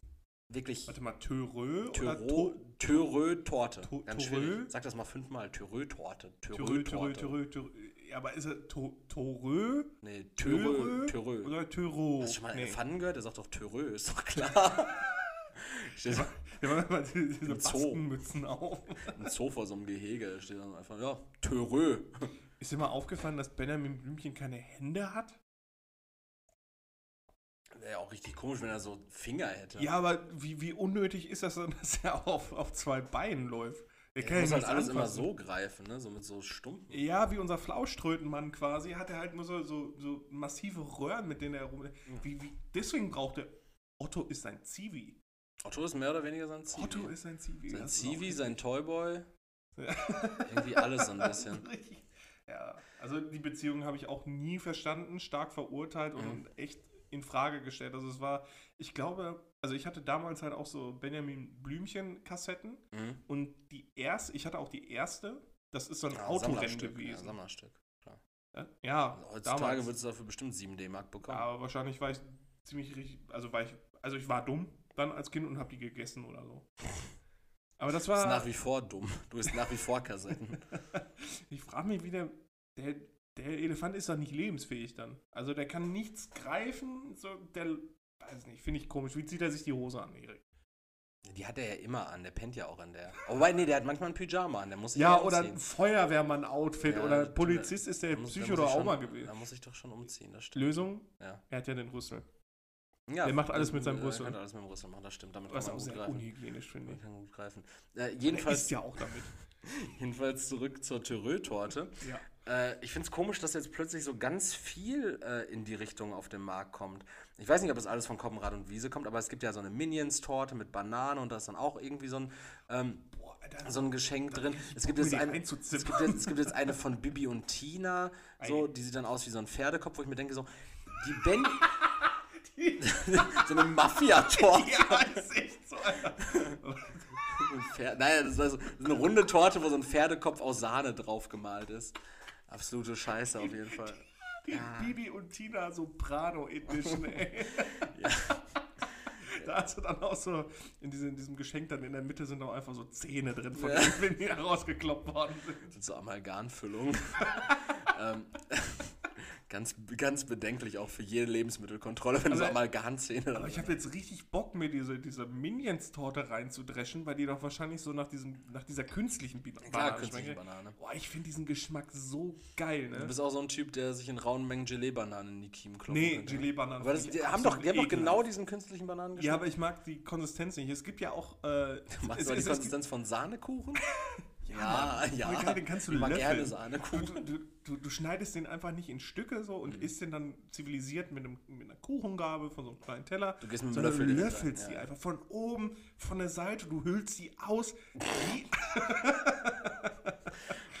wirklich Warte mal, Törö- To- Törö-Torte. To- Ganz schwierig. Sag das mal fünfmal. Törö-Torte. Thürö, Thürö, Törö-Torte. Thürö, Thürö. Ja, aber ist er To- Torö Nee, Törö. Törö Törö. oder Tyro? Hast du schon mal einen. Elefanten gehört? Der sagt doch Törö, ist doch klar. Steht Wir haben immer diese. Baskenmützen auf. ein Zoo vor so einem Gehege, steht dann einfach, ja, Törö. Ist dir mal aufgefallen, dass Benjamin Blümchen keine Hände hat? Wäre ja auch richtig komisch, wenn er so Finger hätte. Ja, aber wie, wie unnötig ist das denn, dass er auf, auf zwei Beinen läuft? Der Er muss ja halt nichts alles immer anfassen. so greifen, ne? So mit so Stumpen. Ja, wie unser Flauschtrötenmann quasi, hat er halt nur so, so, so massive Röhren, mit denen er rum. Wie, wie, deswegen braucht er. Otto ist ein Zivi. Otto ist mehr oder weniger sein Zivi. Otto ist ein Zivi. sein Zivi, sein Toyboy. Ja. Irgendwie alles so ein bisschen. Ja, also die Beziehung habe ich auch nie verstanden, stark verurteilt Mhm. und echt in Frage gestellt. Also es war, ich glaube, also ich hatte damals halt auch so Benjamin Blümchen-Kassetten Mhm. und die erste, ich hatte auch die erste, das ist so ein Ja, Autorennen Sammlerstück, Ja, gewesen. Sammlerstück, klar. Ja, Also heutzutage damals. würdest du dafür bestimmt 7 D-Mark bekommen. Ja, aber wahrscheinlich war ich ziemlich richtig, also war ich, also ich war dumm dann als Kind und habe die gegessen oder so. Aber das Du bist war, nach wie vor dumm. Du bist nach wie vor Kassetten. ich frage mich wieder, der, der Elefant ist doch nicht lebensfähig dann. Also der kann nichts greifen, so, der, weiß nicht, finde ich komisch. Wie zieht er sich die Hose an, Erik? Die hat er ja immer an, der pennt ja auch in der. Oh, wobei, nee, der hat manchmal ein Pyjama an, der muss sich Ja, ja oder ein Feuerwehrmann-Outfit Ja, oder. Polizist ist der muss- Psycho ich auch mal gewesen. Da muss ich doch schon umziehen, das stimmt. Lösung? Ja. Er hat ja den Rüssel. Ja, Der macht alles das- mit seinem äh, Rüssel. Er kann alles mit dem Rüssel machen, das stimmt. Damit Was kann auch man gut sehr greifen. unhygienisch, finde Man ich. kann gut greifen. Äh, Er jedenfalls, isst ja auch damit. jedenfalls zurück zur Törö-Torte. Ja. Äh, ich finde es komisch, dass jetzt plötzlich so ganz viel äh, in die Richtung auf den Markt kommt. Ich weiß nicht, ob das alles von Koppenrad und Wiese kommt, aber es gibt ja so eine Minions-Torte mit Banane und da ist dann auch irgendwie so ein, ähm, Boah, Alter, so ein Geschenk drin. Es gibt, jetzt eine, es, gibt jetzt, es gibt jetzt eine von Bibi und Tina, so, die sieht dann aus wie so ein Pferdekopf, wo ich mir denke, so, die Ben. so eine Mafia-Torte. ja, ist echt so, Alter. Ein Pferd- Nein, das ist also eine runde Torte, wo so ein Pferdekopf aus Sahne drauf gemalt ist. Absolute Scheiße auf jeden Fall. Die Bibi und Tina Soprano Edition, ey. Da hast du dann auch so, in, diese, in diesem Geschenk dann in der Mitte sind auch einfach so Zähne drin, von Ja. denen, die rausgekloppt worden sind. Das sind so Amalgamfüllungen. ähm, ganz, ganz bedenklich auch für jede Lebensmittelkontrolle, wenn du so Also, Amalgamzähne Aber ich habe jetzt richtig Bock, mir diese, diese Minions-Torte reinzudreschen, weil die doch wahrscheinlich so nach, diesem, nach dieser künstlichen Bi- Klar, Banane künstliche schmecken. Banane. Boah, ich finde diesen Geschmack so geil, Du ne? bist auch so ein Typ, der sich in rauen Mengen Gelee-Bananen in die Kiemen klopft. Nee, Gelee-Bananen Aber das, die haben doch, die haben doch genau diesen künstlichen Bananen Ja, aber ich mag die Konsistenz nicht. Es gibt ja auch. Äh, Machst du die Konsistenz von Sahnekuchen? ja, Ja, ja. den kannst du mag löffeln. gerne Du, Sahnekuchen. du, du, du schneidest den einfach nicht in Stücke so Mhm. und isst den dann zivilisiert mit, einem, mit einer Kuchengabel von so einem kleinen Teller. Du gehst mit dem sondern Löffel du löffelst rein, die ja. einfach von oben, von der Seite, du hüllst sie aus. Wie,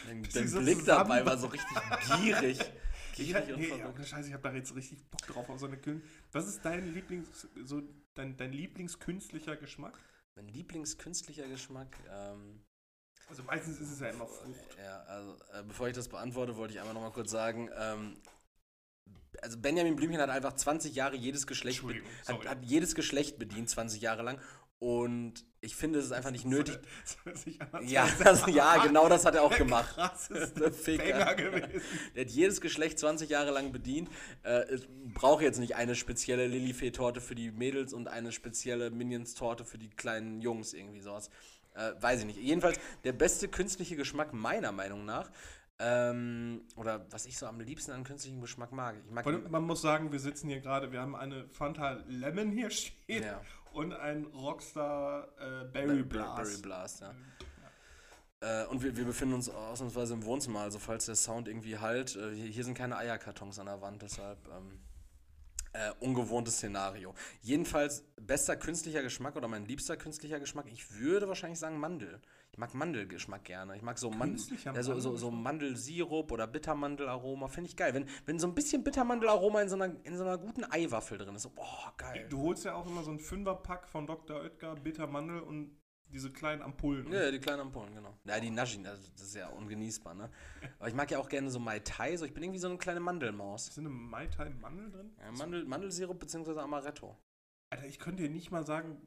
Dein, sie so Blick dabei war so richtig gierig. ich, und nee, Scheiße, ich habe da jetzt richtig Bock drauf auf so eine Kün Was ist dein Lieblings, so dein, dein Lieblingskünstlicher Geschmack? Mein Lieblingskünstlicher Geschmack. Ähm, Also meistens ist es ja immer Frucht. ja, also äh, bevor ich das beantworte, wollte ich einmal noch mal kurz sagen, ähm, also Benjamin Blümchen hat einfach 20 Jahre jedes Geschlecht, hat, hat jedes Geschlecht bedient, 20 Jahre lang. Und ich finde, es ist einfach nicht nötig. Ja, das, ja, genau das hat er auch der gemacht. krasseste Ficker. Gewesen. Der hat jedes Geschlecht 20 Jahre lang bedient. Äh, es braucht jetzt nicht eine spezielle Lilifee-Torte für die Mädels und eine spezielle Minions-Torte für die kleinen Jungs, irgendwie sowas. Äh, weiß ich nicht. Jedenfalls der beste künstliche Geschmack meiner Meinung nach. Ähm, oder was ich so am liebsten an künstlichem Geschmack mag. Ich mag Man muss sagen, wir sitzen hier gerade, wir haben eine Fanta Lemon hier stehen Ja. und ein Rockstar äh, Berry Berry Blast. Blast, ja. Äh, und wir, wir befinden uns ausnahmsweise im Wohnzimmer, also falls der Sound irgendwie halt, äh, hier, hier sind keine Eierkartons an der Wand, deshalb ähm, äh, ungewohntes Szenario. Jedenfalls bester künstlicher Geschmack oder mein liebster künstlicher Geschmack, ich würde wahrscheinlich sagen Mandel. Ich mag Mandelgeschmack gerne. Ich mag so, Man ja, so, so, so? Mandelsirup oder Bittermandelaroma, finde ich geil. Wenn, wenn so ein bisschen Bittermandelaroma in so einer, in so einer guten Eiwaffel drin ist, so, boah, geil. Du holst ja auch immer so einen Fünferpack von Dr. Oetker, Bittermandel und diese kleinen Ampullen. Ja, die kleinen Ampullen, genau. Ja, die Naschen, also das ist ja ungenießbar, ne? Aber ich mag ja auch gerne so Mai Tai, so ich bin irgendwie so eine kleine Mandelmaus. Ist in einem Mai Tai Mandel drin? Ja, Mandel, Mandelsirup bzw. Amaretto. Alter, ich könnte dir nicht mal sagen,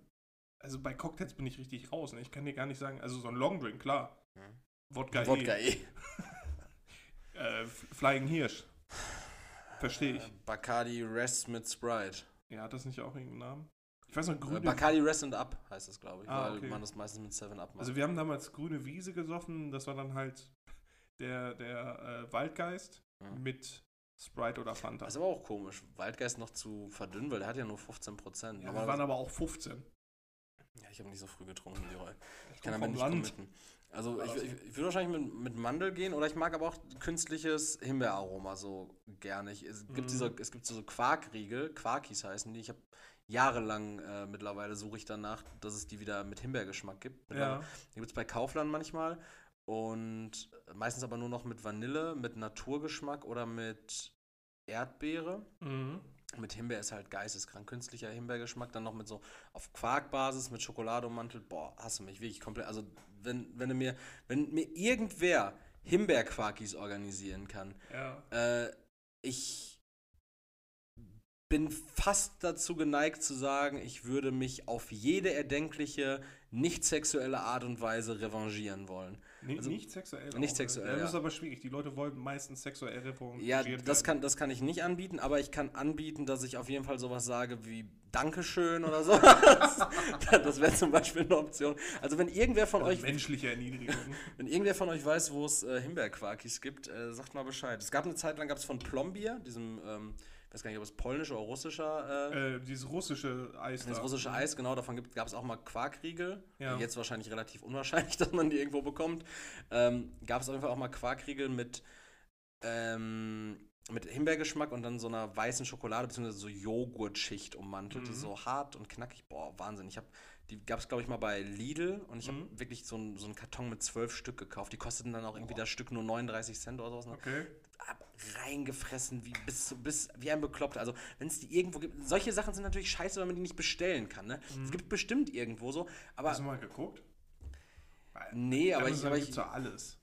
also bei Cocktails bin ich richtig raus. Ne? Ich kann dir gar nicht sagen, also so ein Longdrink, klar. Mhm. Wodka, Wodka eh. eh. Äh, Flying Hirsch. Verstehe ich. Äh, Bacardi Rest mit Sprite. Ja, hat das nicht auch irgendeinen Namen? Ich weiß noch, Äh, grüne Bacardi Rest and Up heißt das, glaube ich, Ah, weil okay. man das meistens mit 7 Up macht. Also wir haben damals grüne Wiese gesoffen, das war dann halt der, der äh, Waldgeist Mhm. mit Sprite oder Fanta. das ist aber auch komisch, Waldgeist noch zu verdünnen, weil der hat ja nur 15%. ja, wir waren aber auch 15. ja, ich habe nicht so früh getrunken, Leroy. Ich Ich kann aber nicht Land. committen. Also ich, also- ich, ich würde wahrscheinlich mit, mit Mandel gehen oder ich mag aber auch künstliches Himbeeraroma so gerne. Ich, es, gibt Mhm. diese, es gibt so Quarkriegel, Quarkis heißen die. Ich habe jahrelang äh, mittlerweile suche ich danach, dass es die wieder mit Himbeergeschmack gibt. Ja. Die gibt es bei Kaufland manchmal und meistens aber nur noch mit Vanille, mit Naturgeschmack oder mit Erdbeere. Mhm. Mit Himbeer ist halt geisteskrank. Künstlicher Himbeergeschmack, dann noch mit so auf Quarkbasis, mit Schokolade ummantelt. Boah, hasse mich wirklich komplett. Also, wenn, wenn du mir, wenn mir irgendwer Himbeerquarkis organisieren kann, Ja. äh, ich bin fast dazu geneigt zu sagen, ich würde mich auf jede erdenkliche, nicht sexuelle Art und Weise revanchieren wollen. Nee, Also- nicht sexuell. Nicht auch, sexuell, das ist ja. aber schwierig. Die Leute wollen meistens sexuell revanchiert Ja, werden. das kann, das kann ich nicht anbieten, aber ich kann anbieten, dass ich auf jeden Fall sowas sage wie Dankeschön oder so. das wäre zum Beispiel eine Option. Also wenn irgendwer von Also euch, menschliche Erniedrigung. wenn irgendwer von euch weiß, wo es äh, Himbeerquarkis gibt, äh, sagt mal Bescheid. Es gab eine Zeit lang, gab es von Plombier, diesem, ähm, ich weiß gar nicht, ob es polnischer oder russischer äh, äh, dieses russische Eis das da. russische Eis, genau, davon gab es auch mal Quarkriegel. Ja. Jetzt wahrscheinlich relativ unwahrscheinlich, dass man die irgendwo bekommt. Ähm, gab es auf jeden Fall auch mal Quarkriegel mit ähm, mit Himbeergeschmack und dann so einer weißen Schokolade bzw. so Joghurtschicht ummantelt. Mhm. so hart und knackig. Boah, Wahnsinn. Ich habe die gab es glaube ich mal bei Lidl und ich habe Mhm. wirklich so, einen- so einen Karton mit zwölf Stück gekauft. Die kosteten dann auch irgendwie Boah. das Stück nur 39 Cent oder sowas. ne? Okay. Hab reingefressen wie bis, bis wie ein Bekloppter. Also wenn es die irgendwo gibt, solche Sachen sind natürlich scheiße, wenn man die nicht bestellen kann. Ne? Es Mhm. gibt bestimmt irgendwo so, aber Hast du mal geguckt? Weil nee, aber ich, aber ich ja alles.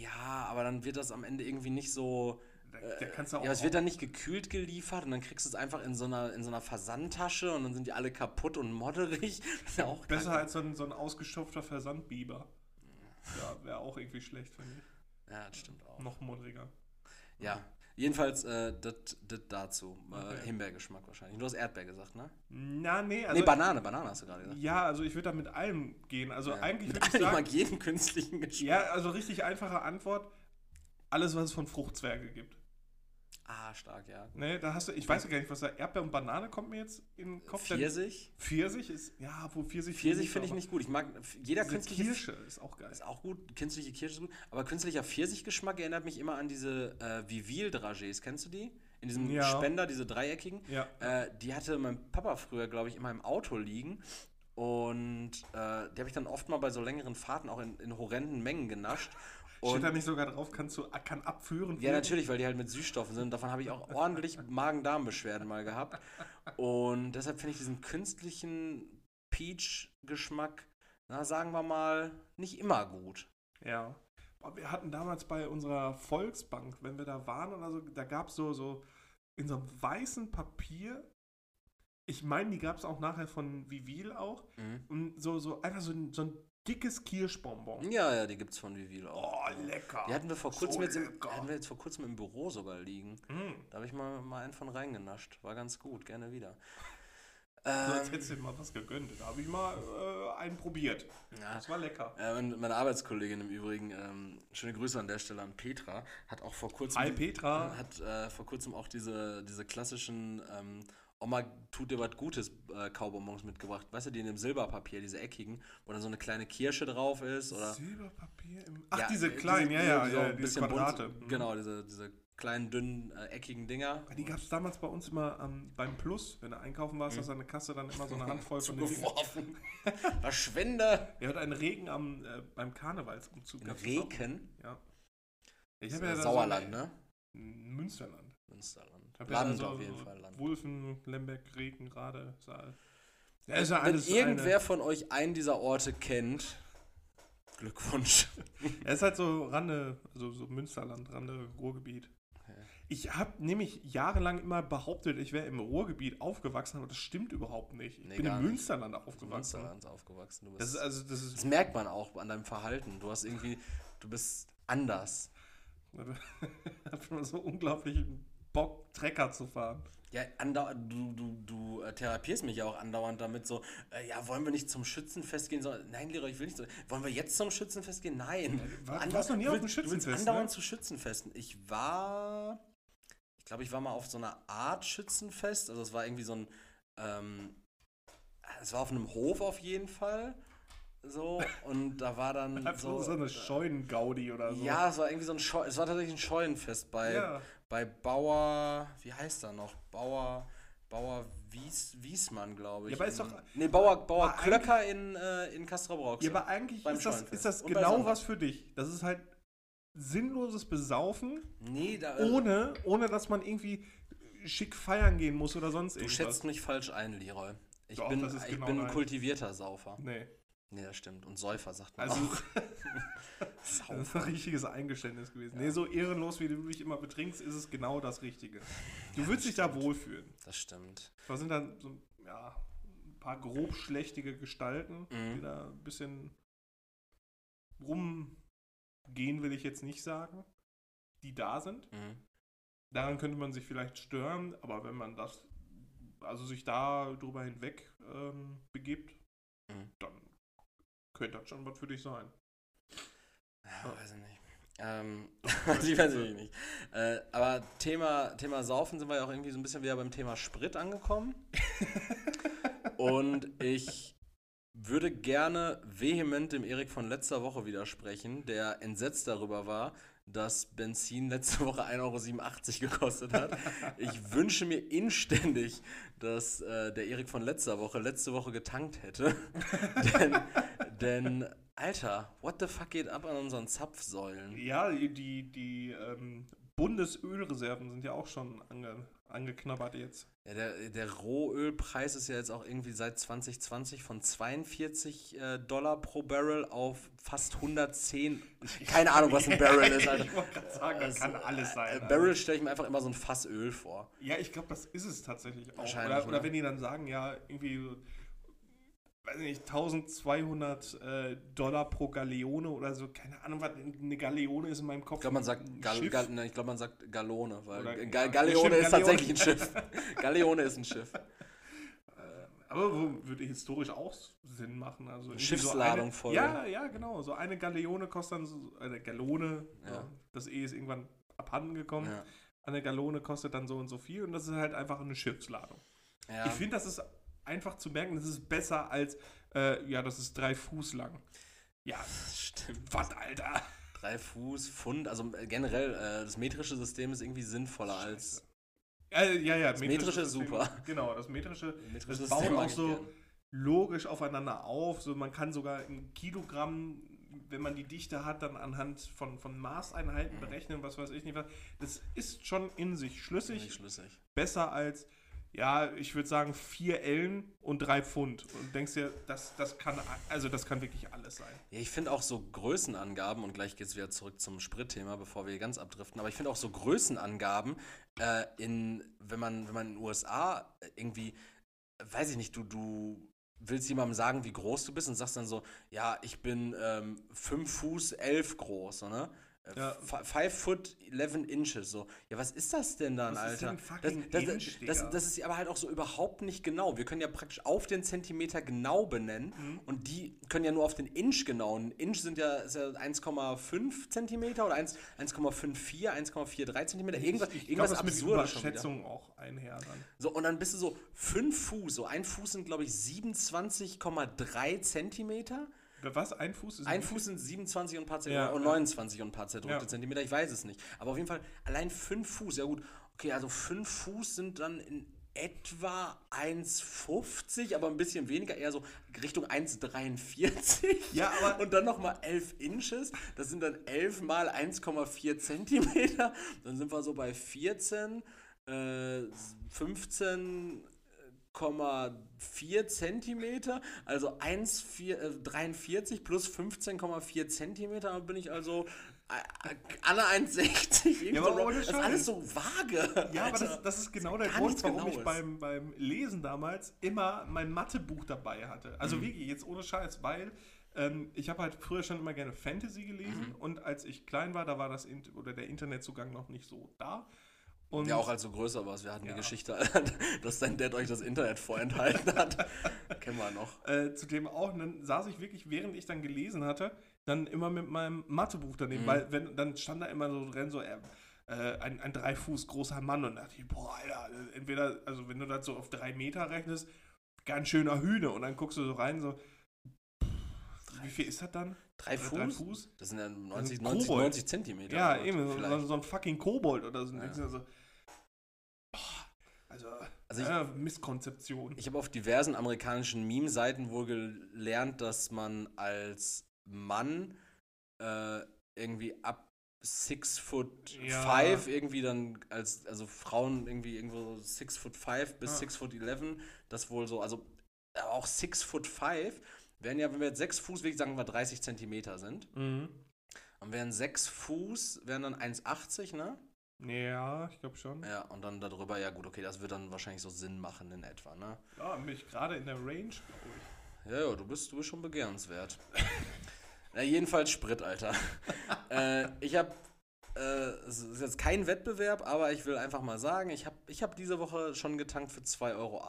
ja, aber dann wird das am Ende irgendwie nicht so Da, da kannst du auch Ja, es wird dann nicht gekühlt geliefert und dann kriegst du es einfach in so einer, in so einer Versandtasche und dann sind die alle kaputt und modderig. Ja auch besser als so ein, so ein ausgestopfter Versandbiber. Ja, wäre auch irgendwie schlecht, finde ich. Ja, das stimmt auch. Noch modriger. Ja, jedenfalls äh, das das dazu. Äh, Okay. Himbeergeschmack wahrscheinlich. Du hast Erdbeer gesagt, ne? Na, nee, also. nee, Banane, Banane hast du gerade gesagt. Ja, also ich würde da mit allem gehen. Also Ja. eigentlich würde ich allem, ich sagen. mag jeden künstlichen Geschmack. Ja, also richtig einfache Antwort. Alles, was es von Fruchtzwerge gibt. Ah, stark, ja. Ne, da hast du, ich weiß ja gar nicht, was da Erdbeer und Banane kommt mir jetzt in den Kopf. Pfirsich? Pfirsich ist, ja, wo Pfirsich. Pfirsich finde ich nicht gut. Ich mag jeder künstliche Kirsche ist auch geil. Ist auch gut, künstliche Kirsche ist gut. Aber künstlicher Pfirsichgeschmack erinnert mich immer an diese äh, Vivil-Dragés. Kennst du die? In diesem Ja. Spender, diese dreieckigen. Ja. Äh, die hatte mein Papa früher, glaube ich, immer im Auto liegen. Und äh, die habe ich dann oft mal bei so längeren Fahrten auch in, in horrenden Mengen genascht. Steht da nicht sogar drauf, kannst du, kann abführen? ja, natürlich, weil die halt mit Süßstoffen sind. Davon habe ich auch ordentlich Magen-Darm-Beschwerden mal gehabt. Und deshalb finde ich diesen künstlichen Peach-Geschmack, na, sagen wir mal, nicht immer gut. Ja. Aber Wir hatten damals bei unserer Volksbank, wenn wir da waren oder so, da gab es so, so in so einem weißen Papier, ich meine, die gab es auch nachher von Vivil auch, Mhm. und so, so einfach so so ein dickes Kirschbonbon. Ja, ja, die gibt's von Vivil auch. Oh, lecker. Die hatten wir vor So kurzem jetzt im, hatten wir jetzt vor kurzem im Büro sogar liegen. Mm. Da habe ich mal, mal einen von reingenascht. War ganz gut, gerne wieder. So, Ähm, hättest du dir mal was gegönnt. Da habe ich mal äh, einen probiert. ja. Das war lecker. Äh, und meine Arbeitskollegin im Übrigen, ähm, schöne Grüße an der Stelle an Petra, hat auch vor kurzem, Hi Petra. hat äh, vor kurzem auch diese, diese klassischen ähm, Oma tut dir was Gutes äh, Kaubonbons mitgebracht. Weißt du, die in dem Silberpapier, diese eckigen, wo dann so eine kleine Kirsche drauf ist oder Silberpapier im. Ach, Ja, diese kleinen, diese- ja, ja, ja, so ein diese bisschen bunt- Quadrate. Mhm. Genau, diese, diese kleinen, dünnen, äh, eckigen Dinger. Die gab es damals bei uns immer ähm, beim Plus, wenn du einkaufen warst, hast du an der Kasse dann immer so eine Handvoll von den Dingen. zugeworfen. Verschwende! Er hat einen Regen am, äh, beim Karnevalsumzug. Auch? Reken? Ja. Ich habe ja Sauerland, so ne? Münsterland. Münsterland. Ich Land da so auf jeden Fall, Land. Wulfen, Lemberg, Regen, Rade, Saal. Ja, ist ja Wenn irgendwer von euch einen dieser Orte kennt, Glückwunsch. Eine, er ist halt so Rande, also so Münsterland, Rande, Ruhrgebiet. Ich habe nämlich jahrelang immer behauptet, ich wäre im Ruhrgebiet aufgewachsen, aber das stimmt überhaupt nicht. Ich Nee, bin im nicht. Münsterland aufgewachsen. Münsterland aufgewachsen. Du bist, Das ist also, das das ist merkt man auch an deinem Verhalten. Du hast irgendwie, du bist anders. hat immer so unglaublich Bock, Trecker zu fahren. Ja, du, du, du äh, therapierst mich ja auch andauernd damit so, äh, ja, wollen wir nicht zum Schützenfest gehen? So, nein, Leroy, ich will nicht so. Wollen wir jetzt zum Schützenfest gehen? Nein. war- Andau- warst noch nie du auf dem Du Schützenfest, andauernd ne? zu Schützenfesten. Ich war, ich glaube, ich war mal auf so einer Art Schützenfest. Also es war irgendwie so ein, ähm, es war auf einem Hof auf jeden Fall. So, und da war dann Einfach so, so, eine Scheunengaudi oder so. ja, es war irgendwie so ein Scheu es war tatsächlich ein Scheunenfest bei, Ja. Bei Bauer, wie heißt er noch? Bauer, Bauer Wies, Wiesmann, glaube ich. Ja, aber ist doch- Nee, Bauer, Bauer Klöcker in, äh, in Castrop-Rauxel. Ja, aber eigentlich ist das, ist das Und genau was für dich. Das ist halt sinnloses Besaufen, nee, da, ohne, ohne dass man irgendwie schick feiern gehen muss oder sonst du irgendwas. schätzt mich falsch ein, Leroy. Ich Doch, bin, ich genau bin ein kultivierter Saufer. Nee. Nee, das stimmt. Und Säufer sagt man Also, auch. das ist ein richtiges Eingeständnis gewesen. Nee, so ehrenlos, wie du dich immer betrinkst, ist es genau das Richtige. Du würdest dich da wohlfühlen. Das stimmt. Da sind dann so ja, ein paar grobschlächtige Gestalten, Mhm. die da ein bisschen rumgehen, will ich jetzt nicht sagen, die da sind. Mhm. Daran könnte man sich vielleicht stören, aber wenn man das, also sich da drüber hinweg ähm, begibt, Mhm. dann könnte das schon was für dich sein. Ja, weiß ich nicht. Ähm, die weiß ich nicht. Äh, aber Thema, Thema Saufen sind wir ja auch irgendwie so ein bisschen wieder beim Thema Sprit angekommen. Und ich würde gerne vehement dem Erik von letzter Woche widersprechen, der entsetzt darüber war, dass Benzin letzte Woche 1,87 Euro gekostet hat. Ich wünsche mir inständig, dass äh, der Erik von letzter Woche letzte Woche getankt hätte. denn, denn, Alter, what the fuck geht ab an unseren Zapfsäulen? Ja, die, die, ähm, Bundesölreserven sind ja auch schon ange, angeknabbert jetzt. Ja, der, der Rohölpreis ist ja jetzt auch irgendwie seit 2020 von 42 äh, Dollar pro Barrel auf fast 110. Keine Ahnung, was ein Barrel ist, Alter. ich wollte gerade sagen, das kann alles sein. Äh, Barrel stelle ich mir einfach immer so ein Fass Öl vor. Ja, ich glaube, das ist es tatsächlich auch. Wahrscheinlich, Oder, oder wenn die dann sagen, ja, irgendwie so, weiß nicht, 1200 äh, Dollar pro Galeone oder so, keine Ahnung, was eine Galeone ist in meinem Kopf. Ich glaube, man sagt Gal. Gal ne, ich glaube, man sagt Gallone, weil Oder- Ga Galeone ist Galeone. tatsächlich ein Schiff. Galeone ist ein Schiff. Aber wo würde historisch auch Sinn machen. Also Schiffsladung eine, voll. Ja, ja, genau. So eine Galeone kostet dann, so, eine Gallone, Ja. ja. das E ist irgendwann abhanden gekommen. Eine Gallone kostet dann so und so viel und das ist halt einfach eine Schiffsladung. Ich finde, das ist einfach zu merken, das ist besser als, äh, ja, das ist drei Fuß lang. Ja, Stimmt. was, Alter? Drei Fuß, Pfund, also äh, generell, äh, das metrische System ist irgendwie sinnvoller als. Äh, ja, ja, das metrische ist super. Genau, das metrische, Metrische das baut auch so gern. logisch aufeinander auf. So, man kann sogar in Kilogramm, wenn man die Dichte hat, dann anhand von, von Maßeinheiten berechnen, was weiß ich nicht was. Das ist schon in sich schlüssig. Nicht schlüssig. Besser als, ja, ich würde sagen, vier Ellen und drei Pfund. Und denkst dir, das, das kann, also das kann wirklich alles sein. Ja, ich finde auch so Größenangaben, und gleich geht es wieder zurück zum Spritthema, bevor wir hier ganz abdriften, aber ich finde auch so Größenangaben, äh, in, wenn, man, wenn man in den USA irgendwie, äh, weiß ich nicht, du, du willst jemandem sagen, wie groß du bist und sagst dann so, ja, ich bin 5 Fuß 11 groß, so, ne? Ja. 5 foot 11 inches, so. Ja, was ist das denn dann, Was ist Alter? denn fucking das, das, Inch, das, das ist aber halt auch so überhaupt nicht genau. Wir können ja praktisch auf den Zentimeter genau benennen Mhm. und die können ja nur auf den Inch genau. Ein Inch sind ja, ist ja 1,5 Zentimeter oder 1 1,54, 1,43 Zentimeter. Irgendwas, ich irgendwas glaube, das mit Absurdes schon wieder. Überschätzung auch einher dann. So, und dann bist du so 5 Fuß. So ein Fuß sind, glaube ich, 27,3 Zentimeter. Was? Ein Fuß ist Ein Fuß sind 27 und ein paar Zent Ja, und ja. 29 und ein paar zerdrückte Ja. Zentimeter, ich weiß es nicht. Aber auf jeden Fall allein 5 Fuß, ja gut, okay, also 5 Fuß sind dann in etwa 1,50, aber ein bisschen weniger, eher so Richtung 1,43. Ja, aber- Und dann nochmal 11 Inches, das sind dann 11 mal 1,4 Zentimeter. Dann sind wir so bei 14, äh, 15. 15,4 Zentimeter, also 1,4, äh, 43 plus 15,4 Zentimeter, bin ich also äh, Anne 1,60. irgendwie Ja, so aber das ist alles so vage. Ja, aber Alter. das, das ist genau der gar Grund, nichts warum ich Genaues. beim, beim Lesen damals immer mein Mathebuch dabei hatte. Also Mhm. wirklich, jetzt ohne Scheiß, weil ähm, ich habe halt früher schon immer gerne Fantasy gelesen Mhm. und als ich klein war, da war das oder der Internetzugang noch nicht so da. Und Ja, auch als du größer warst. Wir hatten Ja. die Geschichte, dass dein Dad euch das Internet vorenthalten hat. Kennen wir noch. äh, zudem auch, und dann saß ich wirklich, während ich dann gelesen hatte, dann immer mit meinem Mathebuch daneben, Mhm. weil wenn, dann stand da immer so drin, so äh, äh, ein, ein drei Fuß großer Mann und da dachte ich, boah, Alter, entweder, also wenn du das so auf drei Meter rechnest, ganz schöner Hühne und dann guckst du so rein, so, wie viel ist das dann? Drei Äh, Fuß? Drei Fuß? Das sind ja Das 90, ist 90, Kobold. 90 Zentimeter. Ja, eben, so, so, so ein fucking Kobold oder so. Ja. so, boah, also, Also ich- ja, Misskonzeption. Ich habe auf diversen amerikanischen Meme-Seiten wohl gelernt, dass man als Mann äh, irgendwie ab 6 foot Ja. 5 irgendwie dann als, also Frauen irgendwie irgendwo 6 foot 5 bis Ja. 6 foot 11, das wohl so, also äh, auch 6 foot 5 wären ja, wenn wir jetzt 6 Fuß, wie sagen wir 30 Zentimeter sind, Mhm. und wären 6 Fuß, wären dann 1,80, ne? Ja, ich glaube schon. Ja, und dann darüber, ja gut, okay, das wird dann wahrscheinlich so Sinn machen in etwa, ne? Ja, mich gerade in der Range, glaube ich. Ja, ja, du bist, du bist schon begehrenswert. Na, jedenfalls Sprit, Alter. äh, ich habe, äh, es ist jetzt kein Wettbewerb, aber ich will einfach mal sagen, ich habe ich hab diese Woche schon getankt für 2,08 Euro.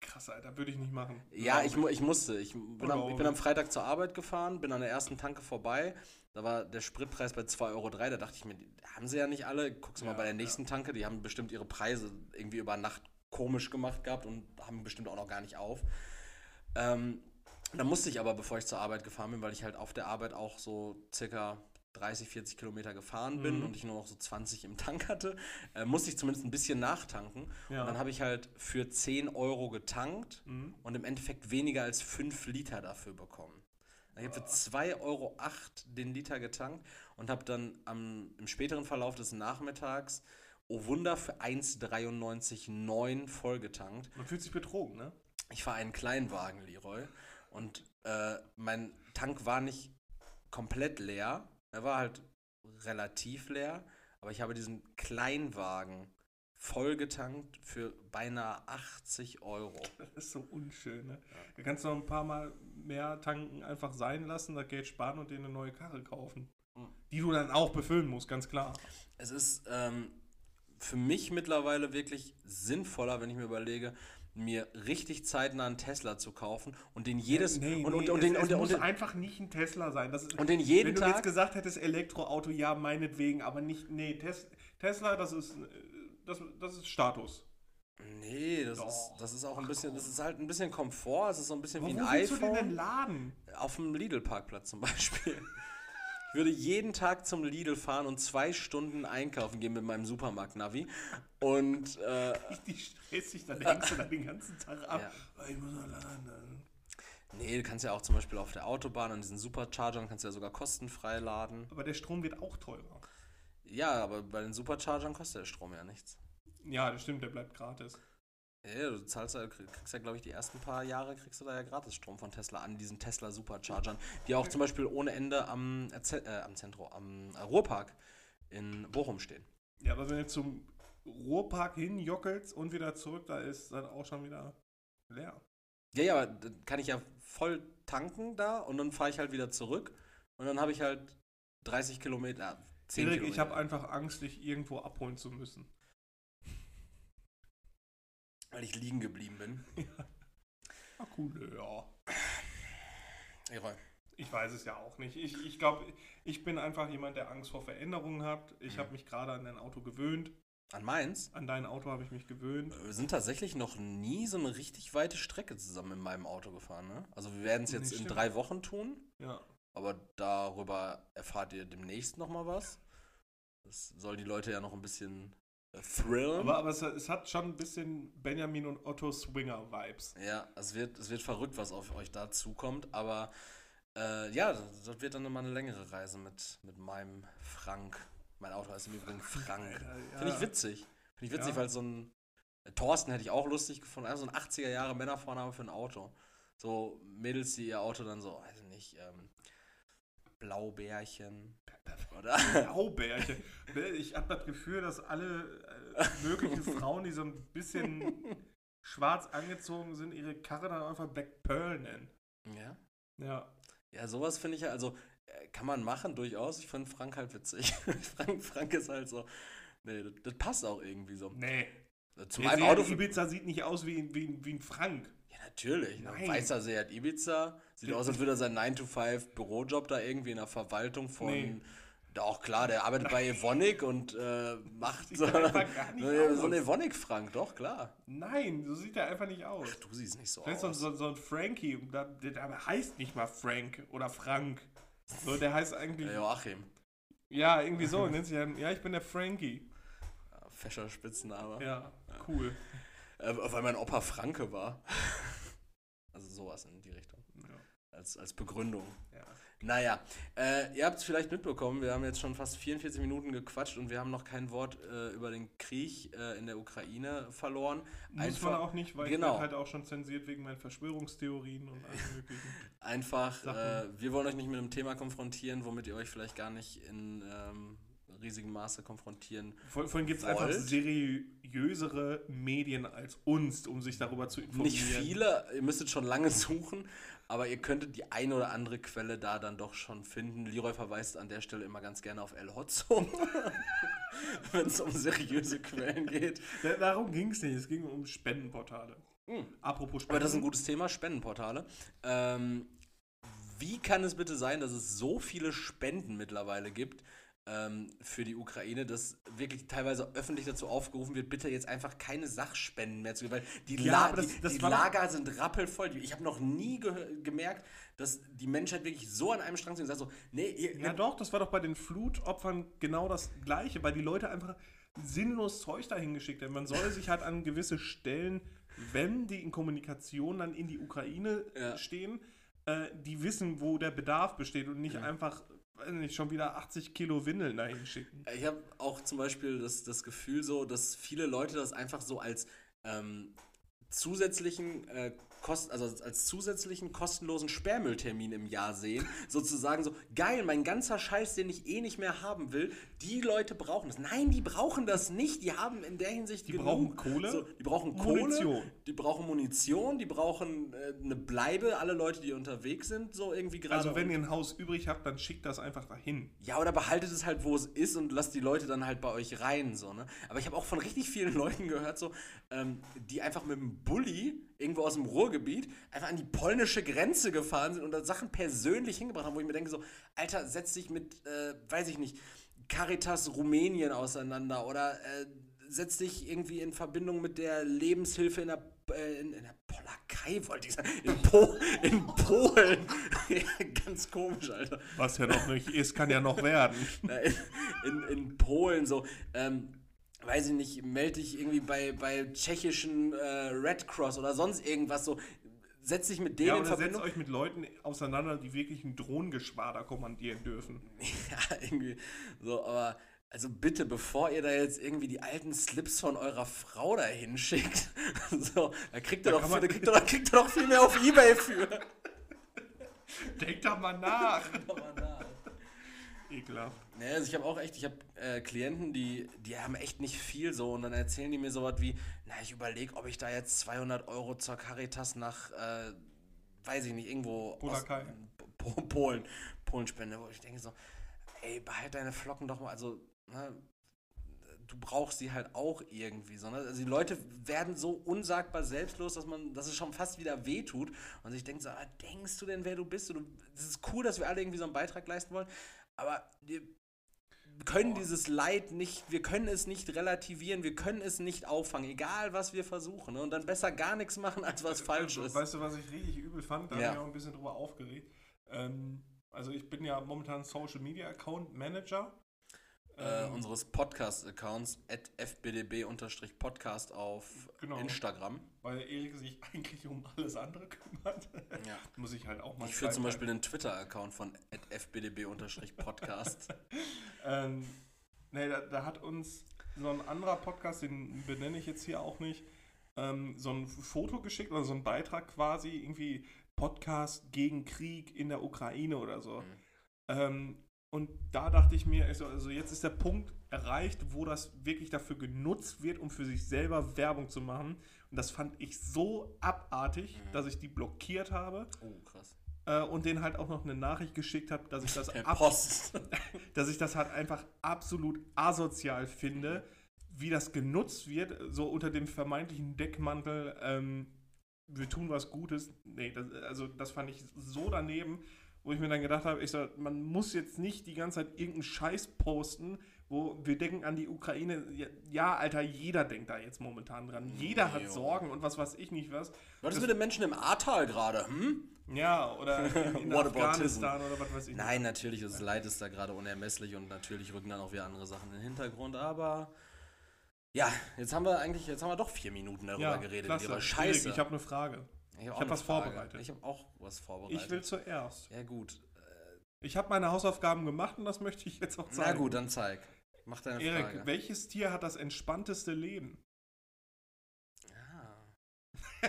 Krass, Alter, würde ich nicht machen. Ja, ich, ich musste. Ich bin, am, ich bin am Freitag zur Arbeit gefahren, bin an der ersten Tanke vorbei. Da war der Spritpreis bei 2,03 Euro. Da dachte ich mir, die haben sie ja nicht alle. Guckst du mal Ja, bei der nächsten Tanke, die haben bestimmt ihre Preise irgendwie über Nacht komisch gemacht gehabt und haben bestimmt auch noch gar nicht auf. Ähm, da musste ich aber, bevor ich zur Arbeit gefahren bin, weil ich halt auf der Arbeit auch so circa 30, 40 Kilometer gefahren bin Mhm. und ich nur noch so 20 im Tank hatte, äh, musste ich zumindest ein bisschen nachtanken. Ja. Und dann habe ich halt für 10 Euro getankt Mhm. und im Endeffekt weniger als 5 Liter dafür bekommen. Ich habe für 2,08 Euro den Liter getankt und habe dann am, im späteren Verlauf des Nachmittags, oh Wunder, für 1,93,9 vollgetankt. Man fühlt sich betrogen, ne? Ich fahre einen Kleinwagen, Leroy. Und äh, mein Tank war nicht komplett leer. Er war halt relativ leer. Aber ich habe diesen Kleinwagen vollgetankt für beinahe 80 Euro. Das ist so unschön, ne? Da kannst du noch ein paar Mal mehr tanken einfach sein lassen, das Geld sparen und dir eine neue Karre kaufen. Mhm. Die du dann auch befüllen musst, ganz klar. Es ist ähm, für mich mittlerweile wirklich sinnvoller, wenn ich mir überlege, mir richtig zeitnah einen Tesla zu kaufen und den jedes Nee, und, nee, und, und, es, den, es und, den- muss und, den- einfach nicht ein Tesla sein. Das ist, und den jeden wenn du jetzt Tag gesagt hättest Elektroauto, ja, meinetwegen, aber nicht, nee, Tes Tesla, das ist, äh, das, das ist Status. Nee, das Doch. ist, das ist auch ein bisschen, das ist halt ein bisschen Komfort, es ist so ein bisschen Aber wie wo ein willst du den denn iPhone. laden? Auf dem Lidl-Parkplatz zum Beispiel. Ich würde jeden Tag zum Lidl fahren und zwei Stunden einkaufen gehen mit meinem Supermarkt-Navi. Und äh, Richtig stressig, dann hängst du da den ganzen Tag ab. Ja. Oh, Ich muss noch laden. nee, du kannst ja auch zum Beispiel auf der Autobahn an diesen Superchargern kannst du ja sogar kostenfrei laden. Aber der Strom wird auch teurer. Ja, aber bei den Superchargern kostet der Strom ja nichts. Ja, das stimmt, der bleibt gratis. Ja, du zahlst ja, krieg- kriegst ja, glaube ich, die ersten paar Jahre kriegst du da ja gratis Strom von Tesla an diesen Tesla Superchargern, die auch zum Beispiel ohne Ende am, äh, äh, am Zentrum, am äh, Ruhrpark in Bochum stehen. Ja, aber wenn du zum Ruhrpark hinjockelst und wieder zurück, da ist dann auch schon wieder leer. Ja, ja, aber dann kann ich ja voll tanken da und dann fahre ich halt wieder zurück und dann habe ich halt 30 Kilometer, äh, 10 Erik, Kilometer. ich habe einfach Angst, dich irgendwo abholen zu müssen. Weil ich liegen geblieben bin. Ah, cool, ja. Leroy, Ich weiß es ja auch nicht. Ich, ich glaube, ich bin einfach jemand, der Angst vor Veränderungen hat. Ich Mhm. habe mich gerade an dein Auto gewöhnt. An Mainz? An dein Auto habe ich mich gewöhnt. Wir sind tatsächlich noch nie so eine richtig weite Strecke zusammen in meinem Auto gefahren, ne? Also wir werden es jetzt in drei Wochen tun. Ja. Aber darüber erfahrt ihr demnächst noch mal was. Das soll die Leute ja noch ein bisschen thrillen. Aber, aber es, es hat schon ein bisschen Benjamin und Otto Swinger-Vibes. ja, es wird, es wird verrückt, was auf euch da zukommt. Aber äh, ja, das, das wird dann mal eine längere Reise mit, mit meinem Frank. Mein Auto heißt im Übrigen Frank. Alter, ja. Finde ich witzig. Finde ich witzig, Ja. weil so ein äh, Thorsten hätte ich auch lustig gefunden. Also so ein 80er Jahre Männervorname für ein Auto. So Mädels, die ihr Auto dann so, weiß ich nicht, ähm, Blaubärchen. Oder? Blaubärchen. Ne, Ich habe das Gefühl, dass alle äh, möglichen Frauen, die so ein bisschen schwarz angezogen sind, ihre Karre dann einfach Black Pearl nennen. ja. Ja. Ja, sowas finde ich ja, also äh, kann man machen durchaus. Ich finde Frank halt witzig. Frank, Frank ist halt so, nee, das, das passt auch irgendwie so. Nee. Äh, Zu Der meinem Seat Auto. Ibiza sieht nicht aus wie, wie, wie ein Frank. Ja, natürlich. Ein Nein. weißer Seat Ibiza. Sieht aus, als würde er seinen 9-to-5-Bürojob da irgendwie in der Verwaltung von. Nee. Doch, klar, der arbeitet bei Evonik und äh, macht so, einfach gar nicht so, aus. so ein Evonik-Frank, doch, klar. Nein, so sieht er einfach nicht aus. Du siehst nicht so Vielleicht aus. so, so ein Frankie, der, der, der heißt nicht mal Frank oder Frank. So, der heißt eigentlich. Ja, Joachim. Ja, irgendwie so. Nennt sich ja, ja, ich bin der Frankie. Ja, fescher Spitzname. Ja, cool. Äh, weil mein Opa Franke war. Also sowas in die Richtung. Ja, Als, als Begründung. ja. Naja, äh, ihr habt es vielleicht mitbekommen, wir haben jetzt schon fast 44 Minuten gequatscht und wir haben noch kein Wort äh, über den Krieg äh, in der Ukraine verloren. Muss man auch nicht, weil genau. ich halt auch schon zensiert wegen meinen Verschwörungstheorien und allem möglichen. Einfach, äh, wir wollen euch nicht mit einem Thema konfrontieren, womit ihr euch vielleicht gar nicht in ähm, riesigem Maße konfrontieren. Vor, vor allem gibt es einfach seriösere Medien als uns, um sich darüber zu informieren. Nicht viele, ihr müsstet schon lange suchen, aber ihr könntet die eine oder andere Quelle da dann doch schon finden. Leroy verweist an der Stelle immer ganz gerne auf El Hotzo, wenn es um seriöse Quellen geht. Da- Darum ging es nicht, es ging um Spendenportale. Hm. Apropos Spenden. Aber das ist ein gutes Thema, Spendenportale. Ähm, wie kann es bitte sein, dass es so viele Spenden mittlerweile gibt, ähm, für die Ukraine, dass wirklich teilweise öffentlich dazu aufgerufen wird, bitte jetzt einfach keine Sachspenden mehr zu geben, weil die, Ja, La das- die, das die Lager sind rappelvoll. Ich habe noch nie gehö- gemerkt, dass die Menschheit wirklich so an einem Strang sind und sagt so, nee, ihr, Ja, doch, das war doch bei den Flutopfern genau das Gleiche, weil die Leute einfach sinnlos Zeug dahin geschickt haben. Man soll sich halt an gewisse Stellen, wenn die in Kommunikation dann in die Ukraine Ja. stehen, äh, die wissen, wo der Bedarf besteht und nicht einfach, weiß nicht, schon wieder 80 Kilo Windeln dahin schicken. Ich habe auch zum Beispiel das, das Gefühl so, dass viele Leute das einfach so als ähm, zusätzlichen äh, Kost, also als zusätzlichen kostenlosen Sperrmülltermin im Jahr sehen. Sozusagen so, geil, mein ganzer Scheiß, den ich eh nicht mehr haben will, die Leute brauchen das. Nein, die brauchen das nicht. Die haben in der Hinsicht Die brauchen Kohle, So, die brauchen Munition. Die brauchen Munition, die brauchen äh, eine Bleibe, alle Leute, die unterwegs sind, so irgendwie gerade. Also wenn ihr ein Haus übrig habt, dann schickt das einfach dahin. Ja, oder behaltet es halt, wo es ist und lasst die Leute dann halt bei euch rein, so, ne? Aber ich habe auch von richtig vielen Leuten gehört, so, ähm, die einfach mit dem Bulli irgendwo aus dem Ruhrgebiet einfach an die polnische Grenze gefahren sind und da Sachen persönlich hingebracht haben, wo ich mir denke, so, Alter, setz dich mit, äh, weiß ich nicht, Caritas Rumänien auseinander oder äh, setz dich irgendwie in Verbindung mit der Lebenshilfe in der, in, in der Polakei, wollte ich sagen, in, po in Polen. Ganz komisch, Alter. Was ja noch nicht ist, kann ja noch werden. In, in, in Polen so, ähm, weiß ich nicht, melde dich irgendwie bei, bei tschechischen äh, Red Cross oder sonst irgendwas so. Setz dich mit denen Ja, in oder setzt Verbindung. euch mit Leuten auseinander, die wirklich ein Drohnengeschwader kommandieren dürfen. Ja, irgendwie so, aber also bitte, bevor ihr da jetzt irgendwie die alten Slips von eurer Frau da hinschickt, so, da kriegt ihr, Da doch, da kriegt ihr, doch, kriegt ihr doch viel mehr auf Ebay für. Denkt doch mal nach. Ekelhaft. Ja, also ich habe auch echt, ich habe äh, Klienten, die, die haben echt nicht viel so und dann erzählen die mir sowas wie, na, ich überlege, ob ich da jetzt 200 Euro zur Caritas nach, äh, weiß ich nicht, irgendwo Polakei. Po Polen, Polen spende, wo ich denke so, ey, behalt deine Flocken doch mal, also, ne, du brauchst sie halt auch irgendwie, sondern also die Leute werden so unsagbar selbstlos, dass man, dass es schon fast wieder wehtut und sich denkt so, ah, denkst du denn, wer du bist? Und es ist cool, dass wir alle irgendwie so einen Beitrag leisten wollen, aber wir können dieses Leid nicht, wir können es nicht relativieren, wir können es nicht auffangen, egal was wir versuchen. Ne? Und dann besser gar nichts machen, als was falsch ist. Weißt du, was ich richtig übel fand? Da Ja. habe ich auch ein bisschen drüber aufgeregt. Ähm, also ich bin ja momentan Social Media Account Manager. Äh, Ähm, unseres Podcast-Accounts at fbdb-podcast auf Genau. Instagram. weil Erik sich eigentlich um alles andere kümmert. Ja. Muss ich halt auch mal Ich führe zum Beispiel den Twitter-Account von at fbdb-podcast. Ähm, nee, da, da hat uns so ein anderer Podcast, den benenne ich jetzt hier auch nicht, ähm, so ein Foto geschickt oder so ein Beitrag quasi, irgendwie Podcast gegen Krieg in der Ukraine oder so. Ähm, und da dachte ich mir, also, also jetzt ist der Punkt erreicht, wo das wirklich dafür genutzt wird, um für sich selber Werbung zu machen. Und das fand ich so abartig, dass ich die blockiert habe oh, krass. äh, und denen halt auch noch eine Nachricht geschickt habe, dass ich das ab Post. dass ich das halt einfach absolut asozial finde, wie das genutzt wird, so unter dem vermeintlichen Deckmantel, ähm, wir tun was Gutes. Nee, das, also das fand ich so daneben, wo ich mir dann gedacht habe, ich so, man muss jetzt nicht die ganze Zeit irgendeinen Scheiß posten, wo wir denken an die Ukraine. Ja, Alter, jeder denkt da jetzt momentan dran. Jeder hat Jo. Sorgen und was weiß ich nicht was. Was ist mit den Menschen im Ahrtal gerade? Hm? Ja, oder in, in. Afghanistan oder was weiß ich Nein, natürlich, das Leid ist da gerade unermesslich und natürlich rücken dann auch wieder andere Sachen in den Hintergrund, aber ja, jetzt haben wir eigentlich, jetzt haben wir doch vier Minuten darüber Ja, geredet. klasse. Scheiße. Ich habe eine Frage. Ich hab auch eine was Frage. vorbereitet. Ich habe auch was vorbereitet. Ich will zuerst. Ja, gut. Ich habe meine Hausaufgaben gemacht und das möchte ich jetzt auch zeigen. Na gut, dann zeig. Mach deine Erik, Frage. welches Tier hat das entspannteste Leben? Ah. ah.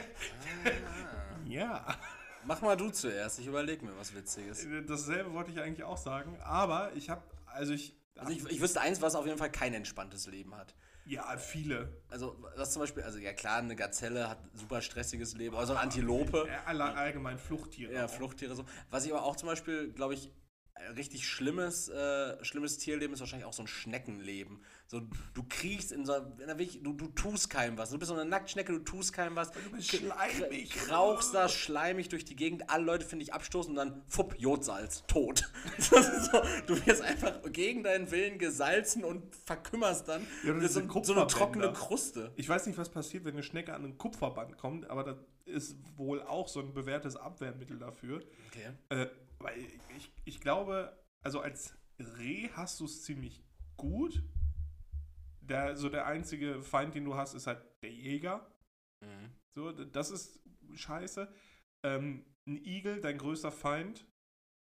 Ja. Mach mal du zuerst, ich überlege mir was Witziges. Dasselbe wollte ich eigentlich auch sagen, aber ich habe, also ich, Also ich, ich wüsste eins, was auf jeden Fall kein entspanntes Leben hat. Ja, viele. Also, was zum Beispiel, also ja klar, eine Gazelle hat super stressiges Leben, also eine Antilope. Allgemein Fluchttiere. Ja. Fluchttiere so. Was ich aber auch zum Beispiel, glaube ich, richtig schlimmes, äh, schlimmes Tierleben ist wahrscheinlich auch so ein Schneckenleben. So, du kriechst in so einer, wirklich- du, du tust keinem was. Du bist so eine Nacktschnecke, du tust keinem was. Du bist schleimig. Rauchst da schleimig durch die Gegend. Alle Leute finden dich abstoßen und dann, fupp, Jodsalz, tot. Das ist so, du wirst einfach gegen deinen Willen gesalzen und verkümmerst dann. Ja, das ist so, so eine trockene Kruste. Ich weiß nicht, was passiert, wenn eine Schnecke an ein Kupferband kommt, aber das ist wohl auch so ein bewährtes Abwehrmittel dafür. Okay. Äh, weil ich, ich glaube, also als Reh hast du es ziemlich gut. Der, so der einzige Feind, den du hast, ist halt der Jäger. Mhm. So, das ist scheiße. Ähm, ein Igel, dein größter Feind.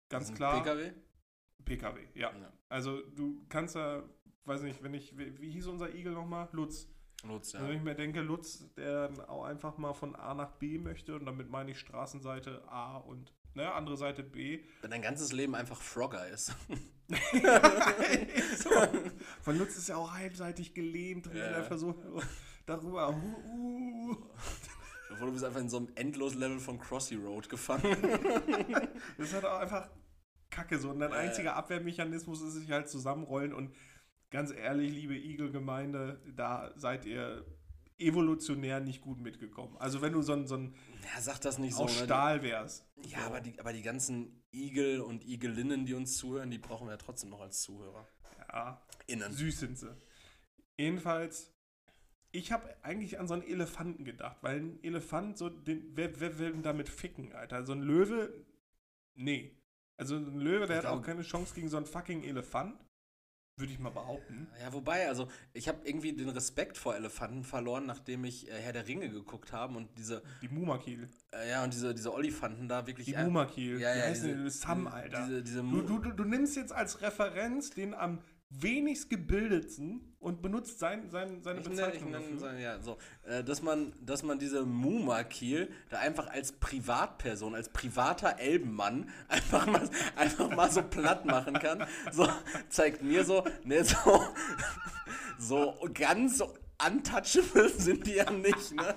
Ganz ein klar. PKW? PKW, ja. Ja. Also du kannst ja, weiß nicht, wenn ich, wie, wie hieß unser Igel nochmal? Lutz. Lutz, ja. Wenn ich mir denke, Lutz, der dann auch einfach mal von A nach B möchte und damit meine ich Straßenseite A und ne, andere Seite B. Wenn dein ganzes Leben einfach Frogger ist. so. Von Lutz ist ja auch halbseitig gelähmt, wenn Ja. er versucht darüber. Uh, uh. Obwohl du bist einfach in so einem Endlos-Level von Crossy Road gefangen. Das ist halt auch einfach Kacke so. Und dein einziger Abwehrmechanismus ist sich halt zusammenrollen und ganz ehrlich, liebe Igel-Gemeinde, da seid ihr evolutionär nicht gut mitgekommen. Also wenn du so ein, so ein ja, sag das nicht so. aus ne? Stahl wärst. Ja, so. aber die, aber die ganzen Igel und Igelinnen, die uns zuhören, die brauchen wir ja trotzdem noch als Zuhörer. Ja, Innen. süß sind sie. Jedenfalls, ich habe eigentlich an so einen Elefanten gedacht, weil ein Elefant, so, den, wer, wer will denn damit ficken, Alter? So ein Löwe, nee. Also ein Löwe, der Ich hat auch keine Chance gegen so einen fucking Elefant. Würde ich mal behaupten. Ja, wobei, also ich habe irgendwie den Respekt vor Elefanten verloren, nachdem ich äh, Herr der Ringe geguckt habe und diese, Die Mumakil. äh, ja, und diese, diese Olifanten da wirklich. Die äh, Mumakil. Ja, ja, heißt diese, denn das? Sam, Alter. Diese, diese du, du, du nimmst jetzt als Referenz den am wenigst gebildetsten und benutzt sein, sein, seine Ich nenne, ich Bezeichnung nenne, dafür. ja, so, äh, dass man, dass man diese Mumakil da einfach als Privatperson, als privater Elbenmann einfach mal, einfach mal so platt machen kann, so zeigt mir so, ne, so, so ganz untouchable sind die ja nicht, ne?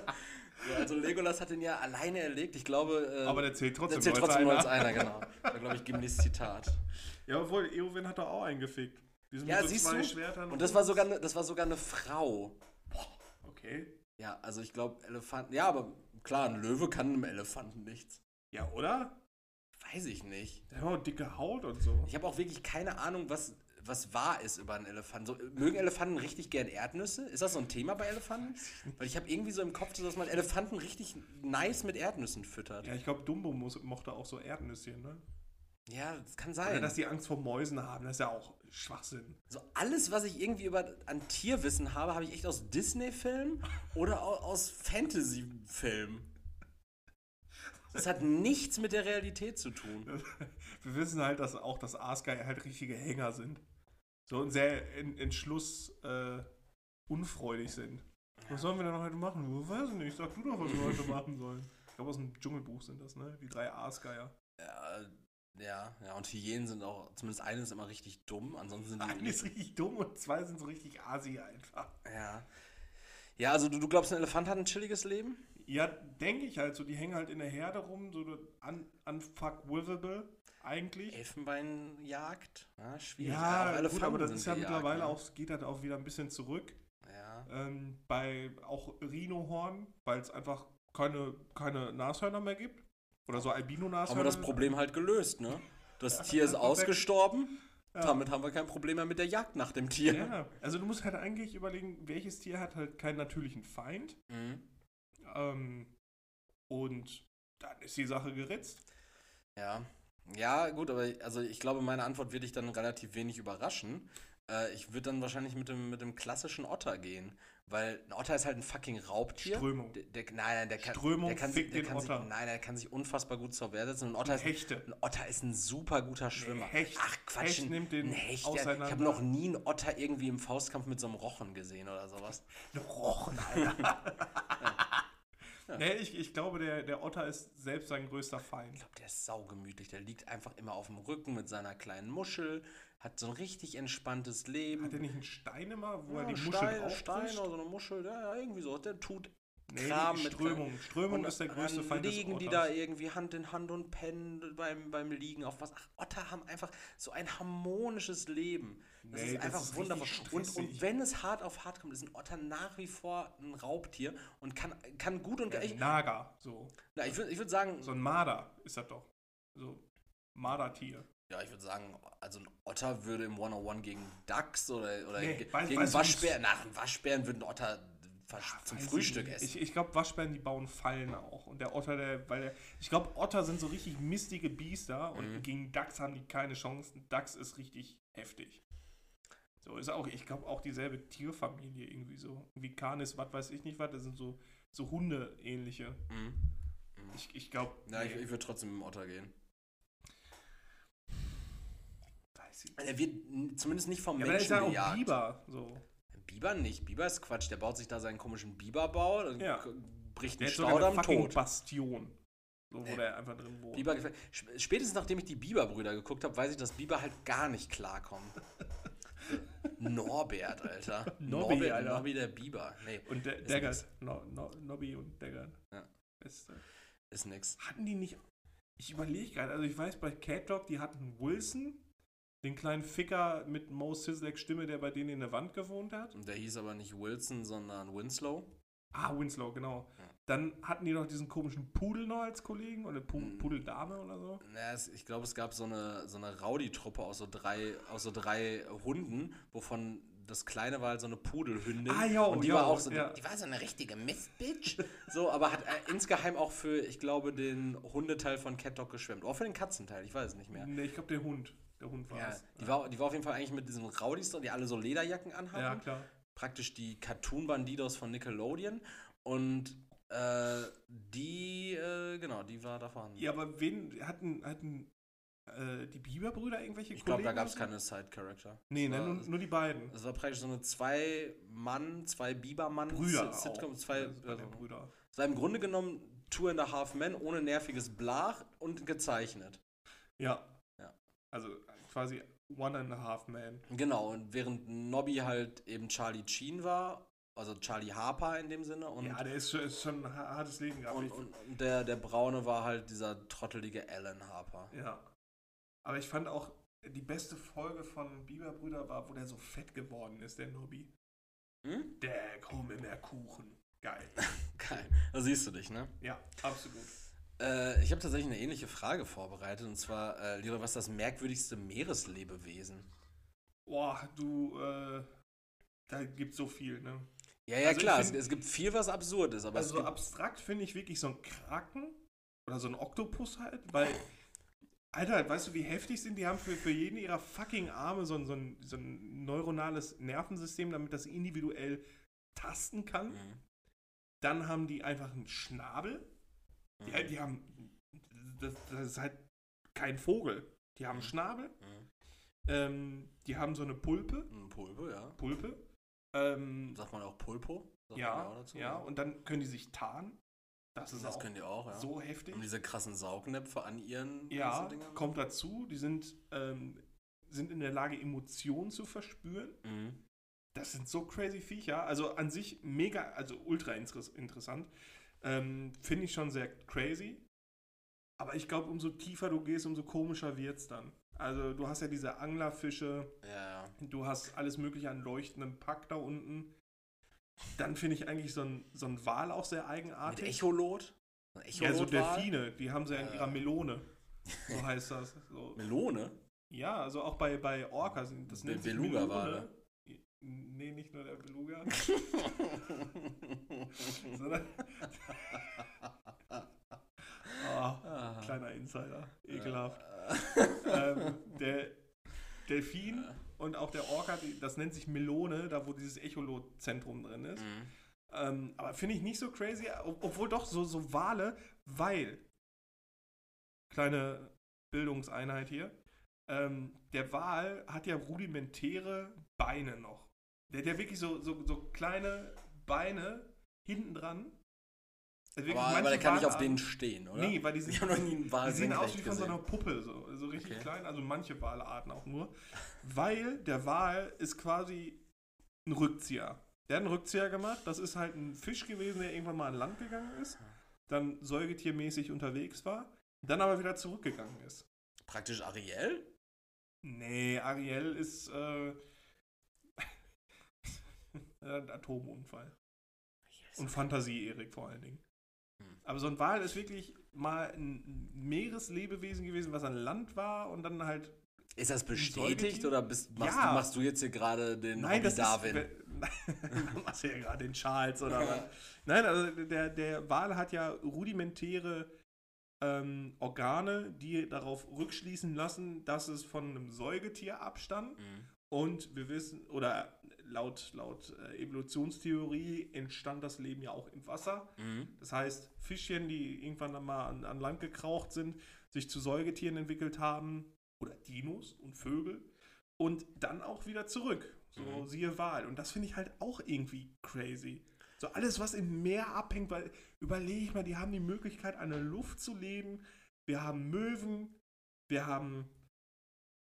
So, also Legolas hat ihn ja alleine erlegt. Ich glaube, äh, Aber der zählt trotzdem der zählt nur als trotzdem nur einer. als einer, genau. Da glaube ich Gimlis Zitat. Ja, obwohl, Eowyn hat doch auch einen gefickt. Die sind Ja, mit so siehst zwei du? Schwertern Und das war sogar, ne- das war sogar eine Frau. Okay. Ja, also ich glaube, Elefanten. Ja, aber klar, ein Löwe kann einem Elefanten nichts. Ja, oder? Weiß ich nicht. Der hat auch dicke Haut und so. Ich habe auch wirklich keine Ahnung, was, was wahr ist über einen Elefanten. So, mögen Elefanten richtig gern Erdnüsse? Ist das so ein Thema bei Elefanten? Weil ich habe irgendwie so im Kopf, dass man Elefanten richtig nice mit Erdnüssen füttert. Ja, ich glaube, Dumbo muss, mochte auch so Erdnüsschen, ne? Ja, das kann Oder sein. dass die Angst vor Mäusen haben, das ist ja auch Schwachsinn. So alles, was ich irgendwie über an Tierwissen habe, habe ich echt aus Disney-Filmen oder au- aus Fantasy-Filmen. Das hat nichts mit der Realität zu tun. Wir wissen halt, dass auch das Aasgeier halt richtige Hänger sind. So und sehr in, Entschluss äh, unfreudig sind. Was sollen wir denn heute machen? Ich weiß nicht, sag du doch, was wir heute machen sollen. Ich glaube, aus dem Dschungelbuch sind das, ne? Die drei Aasgeier. Ja, ja, ja, und Hyänen sind auch, zumindest eine ist immer richtig dumm, ansonsten sind die. Eine ist richtig dumm und zwei sind so richtig Asi einfach. Ja. Ja, also du, du glaubst, ein Elefant hat ein chilliges Leben? Ja, denke ich halt so. Die hängen halt in der Herde rum, so un unfuckwithable eigentlich. Elfenbeinjagd? Ja, schwierig. Ja, auch gut, aber das ist ja mittlerweile ne? auch, geht halt auch wieder ein bisschen zurück. Ja. Ähm, bei auch Rhinohorn, weil es einfach keine, keine Nashörner mehr gibt. Oder so Albino-Nashörner. Haben wir das Problem halt gelöst, ne? Das Tier ist ausgestorben. Ja. Damit haben wir kein Problem mehr mit der Jagd nach dem Tier. Ja, also du musst halt eigentlich überlegen, welches Tier hat halt keinen natürlichen Feind. Mhm. Ähm, und dann ist die Sache geritzt. Ja. Ja, gut, aber also ich glaube, meine Antwort wird dich dann relativ wenig überraschen. Äh, ich würde dann wahrscheinlich mit dem, mit dem klassischen Otter gehen. Weil ein Otter ist halt ein fucking Raubtier. Strömung. Der, der, nein, nein, der kann, Strömung der kann, sich, der kann sich, nein, der kann sich unfassbar gut zur Wehr setzen. Ein Otter, ist, Hechte. ein Otter ist ein super guter Schwimmer. Hecht. Ach Quatsch, Hecht ein, nimmt den ein Hecht. Der, ich auseinander. habe noch nie einen Otter irgendwie im Faustkampf mit so einem Rochen gesehen oder sowas. Rochen, Alter. Nee, ich, ich glaube, der, der Otter ist selbst sein größter Feind. Ich glaube, der ist saugemütlich. Der liegt einfach immer auf dem Rücken mit seiner kleinen Muschel, hat so ein richtig entspanntes Leben. Hat er nicht einen Stein immer, wo er Ja, die ein Muschel Stein, drauf Stein oder so eine Muschel, ja, ja, irgendwie so. Der tut Nee, Kram. die mit Strömung. Strömung und ist der größte Feind des liegen die Otters. da irgendwie Hand in Hand und pennen beim, beim Liegen auf was. Ach, Otter haben einfach so ein harmonisches Leben. Das Nee, ist das einfach ist wunderbar. Und, und wenn es hart auf hart kommt, ist ein Otter nach wie vor ein Raubtier und kann, kann gut und Ja, ich, Naga, so. na, ich würde ich würd sagen, So ein Marder ist das doch. So. Mardertier. ja, ich würde sagen, also ein Otter würde im 101 gegen Dachs oder, oder Nee, gegen Waschbären, nach einem Waschbären würde ein Otter fast zum Weiß ich Frühstück essen. Ich, ich glaube, Waschbären, die bauen Fallen auch. Und der Otter, der, weil der, ich glaube, Otter sind so richtig mistige Biester und Mhm. gegen Dachs haben die keine Chancen. Dachs ist richtig heftig. So ist auch, ich glaube, auch dieselbe Tierfamilie irgendwie so. Wie Canis, was weiß ich nicht was, das sind so, so Hunde-ähnliche. Mhm. Ich, ich glaube, Ja, ich, ich würde trotzdem mit dem Otter gehen. weiß ich. Er wird zumindest nicht vom Ja, aber der ist Menschen ja auch. Biber. So. Biber nicht. Biber ist Quatsch. Der baut sich da seinen komischen Biberbau, dann Ja. bricht Der ein ist sogar eine Staudamm tot. Bastion. So, wo der einfach drin wohnt. Sp- Spätestens nachdem ich die Biberbrüder geguckt habe, weiß ich, dass Biber halt gar nicht klarkommen. Norbert, Alter. Nobby, Norbert, Alter. Nobby der Biber. Nee, Und der Ist Daggert. No, no, Nobby und Daggert. Ja. Beste. ist nix. Hatten die nicht. Ich überlege gerade, also ich weiß bei Cat Dog, die hatten Wilson, den kleinen Ficker mit Mo Sislek Stimme, der bei denen in der Wand gewohnt hat. Der hieß aber nicht Wilson, sondern Winslow. Ah, Winslow, genau. Ja. Dann hatten die noch diesen komischen Pudel noch als Kollegen oder Pu Mhm. Pudeldame oder so. Es, ich glaube, es gab so eine, so eine Rowdy-Truppe aus so drei, aus so drei Hunden, wovon das kleine war halt so eine Pudelhündin. Ah, jo, und die jo, war auch so, ja. die, die war so eine richtige Mistbitch. so, aber hat äh, insgeheim auch für, ich glaube, den Hundeteil von Cat Dog geschwemmt. Auch für den Katzenteil, ich weiß es nicht mehr. Nee, ich glaube, der Hund. Der Hund war Ja, es. die, war, die war auf jeden Fall eigentlich mit diesen Rowdies, drin, die alle so Lederjacken anhaben. Ja, klar. Praktisch die Cartoon-Bandidos von Nickelodeon. Und äh, die, äh, genau, die war da vorhanden. Ja, aber wen hatten, hatten äh, die Biberbrüder irgendwelche ich glaube, da gab es keine Side-Character. Nee, ne, war- nur, nur die beiden. Es war praktisch so eine zwei Mann, zwei ja also, Brüder. es war im Grunde genommen Two and a Half Men ohne nerviges Blach und gezeichnet. Ja. Ja. Also quasi One and a Half Man. Genau, und während Nobby halt eben Charlie Sheen war, also Charlie Harper in dem Sinne und, ja, der ist schon, ist schon ein ha- hartes Leben gehabt. und, und, der, der Braune war halt dieser trottelige Alan Harper. ja. Aber ich fand auch, die beste Folge von Biberbrüder war, wo der so fett geworden ist, der Nobby. Hm? Der komm in der Kuchen. Geil. Geil. Da siehst du dich, ne? Ja, absolut. Äh, ich habe tatsächlich eine ähnliche Frage vorbereitet und zwar, äh, Lira, was ist das merkwürdigste Meereslebewesen? Boah, du, äh, da gibt so viel, ne? Ja, ja, Also klar, es, find- es gibt viel, was absurd ist, aber Also es gibt, abstrakt finde ich wirklich so ein Kraken oder so ein Oktopus halt, weil, Alter, weißt du, wie heftig sind die haben für, für jeden ihrer fucking Arme so ein, so, ein, so ein neuronales Nervensystem, damit das individuell tasten kann. Mhm. Dann haben die einfach einen Schnabel. Die, Mhm. die haben, das, das ist halt kein Vogel. Die haben einen Schnabel. Mhm. Ähm, die haben so eine Pulpe. Ein Pulpo, ja. Pulpe. Ähm, Sagt man auch Pulpo? Sagt man ja, auch dazu? ja, und dann können die sich tarnen. Das ist das auch können die auch, ja. so heftig. Haben diese krassen Saugnäpfe an ihren Ja, kommt dazu, die sind, ähm, sind in der Lage, Emotionen zu verspüren. Mhm. Das sind so crazy Viecher. Also an sich mega, also ultra interess interessant. Ähm, Finde ich schon sehr crazy. Aber ich glaube, umso tiefer du gehst, umso komischer wird es dann. Also du hast ja diese Anglerfische, Ja, du hast alles mögliche an leuchtendem Pack da unten. Dann finde ich eigentlich so ein, so ein Wal auch sehr Mit eigenartig. Echolot? Ein ja, so? Delfine, die haben sie ja in ihrer Melone. So heißt das. So. Melone? Ja, also auch bei, bei Orcas. Das Be- nennt sich Beluga-Wale. Nee, nicht nur der Beluga. sondern. oh, kleiner Insider. Ekelhaft. Äh, ähm, der Delfin und auch der Orca, das nennt sich Melone, da wo dieses Echolot-Zentrum drin ist. Mhm. Ähm, aber finde ich nicht so crazy, ob- obwohl doch so, so Wale, weil, kleine Bildungseinheit hier, ähm, der Wal hat ja rudimentäre Beine noch. Der hat ja wirklich so, so, so kleine Beine hinten dran. Also Aber, aber der kann nicht auf denen stehen, oder? Nee, weil die sind, noch nie einen Wal die sehen aus wie von so einer. Puppe, so, so richtig Okay. klein, also manche Walarten auch nur. Weil der Wal ist quasi ein Rückzieher. Der hat einen Rückzieher gemacht. Das ist halt ein Fisch gewesen, der irgendwann mal an Land gegangen ist, dann säugetiermäßig unterwegs war, dann aber wieder zurückgegangen ist. Praktisch Ariel? Nee, Ariel ist äh, ein Atomunfall. Und Fantasie, Erik, vor allen Dingen. Hm. Aber so ein Wal ist wirklich mal ein Meereslebewesen gewesen, was an Land war und dann halt. Ist das bestätigt oder bist, machst, Ja. du, machst du jetzt hier gerade den Nein, das Darwin? ist. du machst ja gerade den Charles oder was. Nein, also der, der Wal hat ja rudimentäre ähm, Organe, die darauf rückschließen lassen, dass es von einem Säugetier abstammt. Mhm. Und wir wissen, oder laut, laut äh, Evolutionstheorie entstand das Leben ja auch im Wasser. Mhm. Das heißt, Fischchen, die irgendwann dann mal an, an Land gekraucht sind, sich zu Säugetieren entwickelt haben, oder Dinos und Vögel, und dann auch wieder zurück. So Mhm. siehe Wal. Und das finde ich halt auch irgendwie crazy. So alles, was im Meer abhängt, weil überlege ich mal, die haben die Möglichkeit, an der Luft zu leben. Wir haben Möwen, wir haben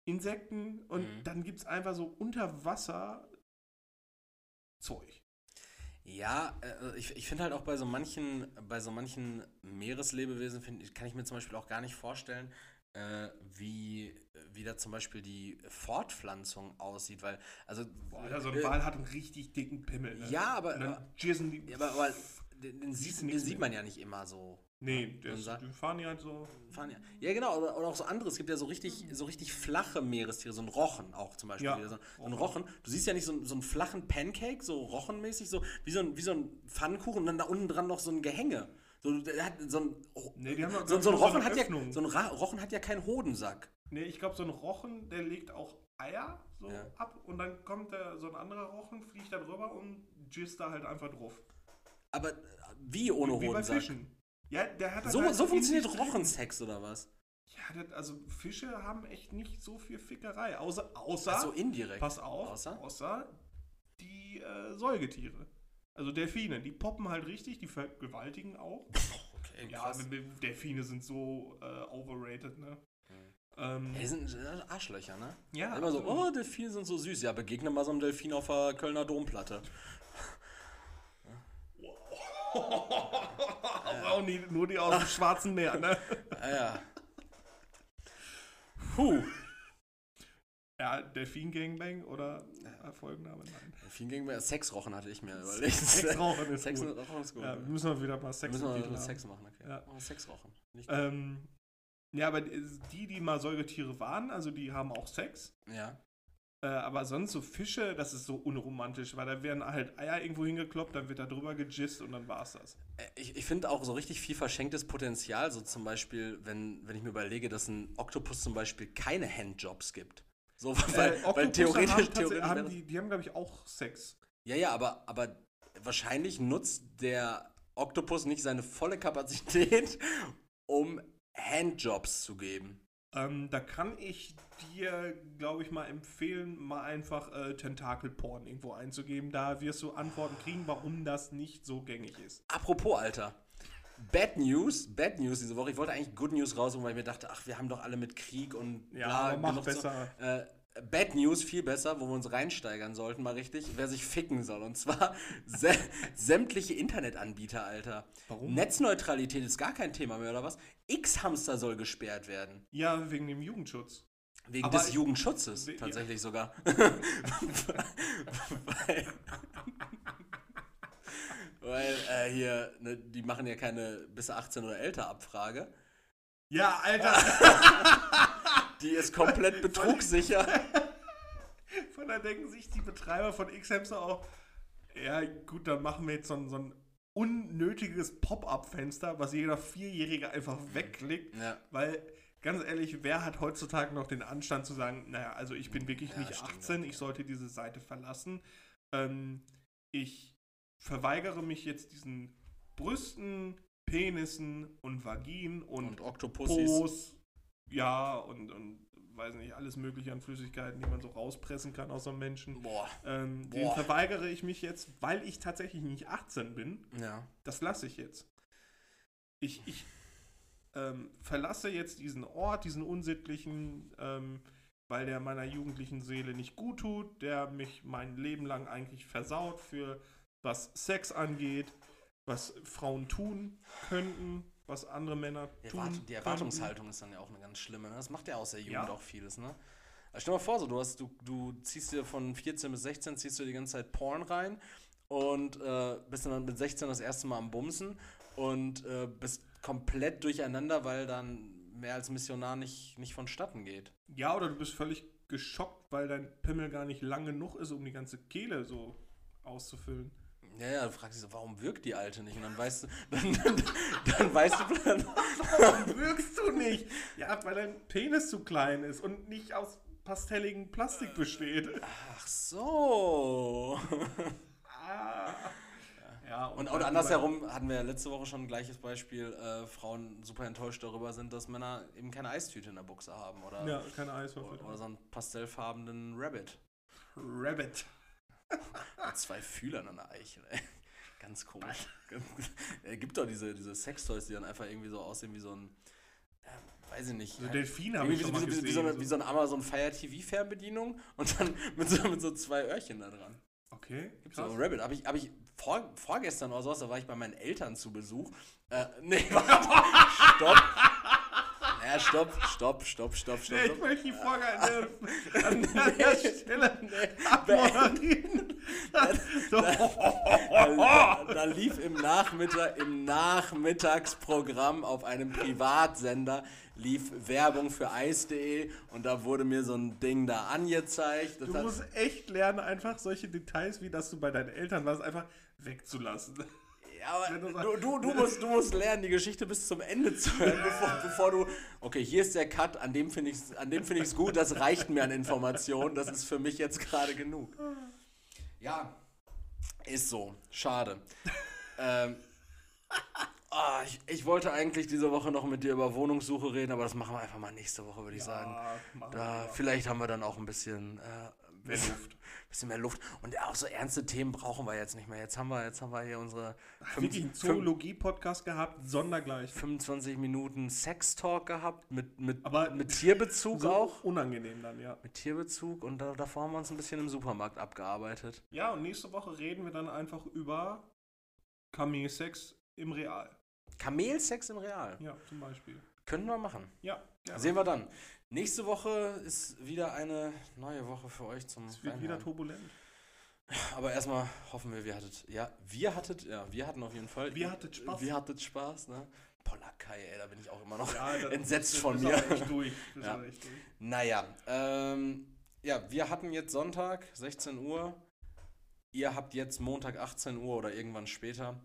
Insekten und Mhm. dann gibt es einfach so unter Wasser Zeug. Ja, äh, ich, ich finde halt auch bei so manchen, bei so manchen Meereslebewesen find, kann ich mir zum Beispiel auch gar nicht vorstellen, äh, wie, wie da zum Beispiel die Fortpflanzung aussieht, weil, also, Boah, ja, so ein äh, Wal hat einen richtig dicken Pimmel. Ne? Ja, aber- Und dann ja, aber, aber den, den, sieht, den sieht man ja nicht immer so. Nee, der ist, die fahren ja halt so. Fahren ja. ja, genau, oder, oder auch so andere. Es gibt ja so richtig, so richtig flache Meerestiere, so ein Rochen auch zum Beispiel. Ja. So, so ein Rochen. Du siehst ja nicht so, einen- so einen flachen Pancake, so rochenmäßig, so wie so ein, wie so ein Pfannkuchen und dann da unten dran noch so ein Gehänge. So, der hat so ein, Nee, die haben so, so ein Rochen eine hat ja, so ein Ra Rochen hat ja keinen Hodensack. Nee, ich glaube, so ein Rochen, der legt auch Eier so Ja. ab und dann kommt der, so ein anderer Rochen, fliegt da drüber und jizzt da halt einfach drauf. Aber wie ohne Wie bei Hodensack? Fischen. Ja, der hat So, halt so funktioniert. Rochensex oder was? Ja, das, also Fische haben echt nicht so viel Fickerei. Außer, außer Ach so indirekt. pass auf, Außer? außer, die äh, Säugetiere. Also Delfine, die poppen halt richtig, die vergewaltigen auch. Okay, Ja, krass. Delfine sind so äh, overrated, ne? Mhm. Ähm, Ey, sind äh, Arschlöcher, ne? ja, Immer so, absolut. oh, Delfine sind so süß. Ja, begegne mal so einem Delfin auf der Kölner Domplatte. Aber auch nie, nur die aus dem Schwarzen Meer, ne? Ja, ja. Puh. Ja, Delfin Gangbang oder äh, Folgenname? Nein. Delfin gegen mir. Sexrochen hatte ich mir überlegt. Sexrauchen ist Sex gut. Rochen ist gut. Ja, müssen wir wieder mal Sex Müssen wir haben. Sex machen, okay. Ja. Oh, Sexrochen. Ähm, ja, aber die, die mal Säugetiere waren, also die haben auch Sex. ja. Äh, aber sonst so Fische, das ist so unromantisch, weil da werden halt Eier irgendwo hingekloppt, dann wird da drüber gejist und dann war's das. Äh, Ich, ich finde auch so richtig viel verschenktes Potenzial, so zum Beispiel, wenn, wenn ich mir überlege, dass ein Oktopus zum Beispiel keine Handjobs gibt. So, weil, weil Äh, Oktopusse theoretisch, haben, theoretisch haben die, die haben, glaube ich, auch Sex. Ja, ja, aber, aber wahrscheinlich nutzt der Oktopus nicht seine volle Kapazität, um Handjobs zu geben. Ähm, da kann ich dir, glaube ich, mal empfehlen, mal einfach äh, Tentakelporn irgendwo einzugeben. Da wirst du Antworten kriegen, warum das nicht so gängig ist. Apropos, Alter. Bad News, Bad News diese Woche. Ich wollte eigentlich Good News rausholen, weil ich mir dachte, ach, wir haben doch alle mit Krieg und Ja, bla, mach besser. So. Äh, Bad News viel besser, wo wir uns reinsteigern sollten, mal richtig, wer sich ficken soll. Und zwar sä sämtliche Internetanbieter, Alter. Warum? Netzneutralität ist gar kein Thema mehr, oder was? X-Hamster soll gesperrt werden. Ja, wegen dem Jugendschutz. Wegen Aber des ich- Jugendschutzes, we- tatsächlich sogar. weil weil äh, hier, ne, die machen ja keine bis 18 oder älter Abfrage. Ja, Alter. Die ist komplett betrugssicher. von da denken sich die Betreiber von X-Hamster auch, ja gut, dann machen wir jetzt so ein, so ein unnötiges Pop-up-Fenster, was jeder Vierjährige einfach wegklickt. Ja. Weil, ganz ehrlich, wer hat heutzutage noch den Anstand zu sagen, naja, also ich bin wirklich Ja, nicht stimmt, 18, ja. ich sollte diese Seite verlassen. Ähm, ich verweigere mich jetzt diesen Brüsten, Penissen und Vaginen und, Und Oktopussis. Ja, und, und weiß nicht, alles mögliche an Flüssigkeiten, die man so rauspressen kann aus einem Menschen. Boah. Ähm, den Boah. verweigere ich mich jetzt, weil ich tatsächlich nicht 18 bin. Ja. Das lasse ich jetzt. Ich, ich ähm, verlasse jetzt diesen Ort, diesen unsittlichen, ähm, weil der meiner jugendlichen Seele nicht gut tut, der mich mein Leben lang eigentlich versaut für was Sex angeht, was Frauen tun könnten, was andere Männer Die, tun. Die Erwartungshaltung ist dann ja auch eine ganz schlimme. Ne? Das macht ja aus der Jugend Ja. auch vieles, ne? Also stell dir mal vor, so, du, hast, du, du ziehst dir von 14 bis 16 ziehst du die ganze Zeit Porn rein und äh, bist dann mit 16 das erste Mal am Bumsen und äh, bist komplett durcheinander, weil dann mehr als Missionar nicht, nicht vonstatten geht. Ja, oder du bist völlig geschockt, weil dein Pimmel gar nicht lang genug ist, um die ganze Kehle so auszufüllen. Ja, ja, du fragst dich so, warum wirkt die Alte nicht? Und dann weißt du, dann, dann, dann weißt du, dann, Warum wirkst du nicht? Ja, weil dein Penis zu klein ist und nicht aus pastelligem Plastik besteht. ach so. Ah. Ja, Und, und andersherum hatten wir ja letzte Woche schon ein gleiches Beispiel, äh, Frauen super enttäuscht darüber sind, dass Männer eben keine Eistüte in der Buchse haben oder, Ja, keine Eiswürfel. oder, oder so einen pastellfarbenen Rabbit Rabbit. Mit zwei Fühlern an der Eichel. Ey. Ganz komisch. Es gibt doch diese, diese Sextoys, die dann einfach irgendwie so aussehen wie so ein, äh, weiß ich nicht. So Delfin habe Irgendwie ich wie, schon mal wie, wie, gesehen. wie, so eine, so. wie so eine Amazon Fire TV Fernbedienung und dann mit so, mit so zwei Öhrchen da dran. Okay, So, krass. Rabbit, habe ich, hab ich vor, vorgestern oder sowas, da war ich bei meinen Eltern zu Besuch. Äh, nee, warte, stopp. Ja, stopp, stopp, stopp, stopp, stopp. Nee, ich möchte die Folge an der, Stelle abmoderieren. Da, lief im, Nachmittag, im Nachmittagsprogramm auf einem Privatsender lief Werbung für Eis.de und da wurde mir so ein Ding da angezeigt. Das Du musst echt lernen, einfach solche Details, wie dass du bei deinen Eltern warst, einfach wegzulassen. Ja, aber du, du, du, musst, du musst lernen, die Geschichte bis zum Ende zu hören, bevor, bevor du. Okay, hier ist der Cut, an dem finde ich es find gut, das reicht mir an Informationen, das ist für mich jetzt gerade genug. Ja, ist so. Schade. ähm, ah, ich, ich wollte eigentlich diese Woche noch mit dir über Wohnungssuche reden, aber das machen wir einfach mal nächste Woche, würde ich sagen. Machen wir Da, vielleicht haben wir dann auch ein bisschen, äh, Luft. Bisschen mehr Luft. Und auch so ernste Themen brauchen wir jetzt nicht mehr. Jetzt haben wir, jetzt haben wir hier unsere Wirklich einen Zoologie-Podcast gehabt, sondergleich. 25 Minuten Sex-Talk gehabt mit, mit, Aber mit Tierbezug So auch. unangenehm dann, ja. Mit Tierbezug und da, davor haben wir uns ein bisschen im Supermarkt abgearbeitet. Ja, und nächste Woche reden wir dann einfach über Kamelsex im Real. Kamelsex im Real. Ja, zum Beispiel. Können wir machen. Ja, gerne. Sehen wir dann. Nächste Woche ist wieder eine neue Woche für euch zum Es wird wieder Reinhören. turbulent. Aber erstmal hoffen wir, wir hattet, ja, wir hattet, ja, wir hatten auf jeden Fall. Wir hattet Spaß. Wir hattet Spaß, ne? Polakai, ey, da bin ich auch immer noch Ja, entsetzt von mir. echt durch. Das Ja. echt durch. Naja, ähm, ja, wir hatten jetzt Sonntag, 16 Uhr. Ihr habt jetzt Montag, 18 Uhr oder irgendwann später.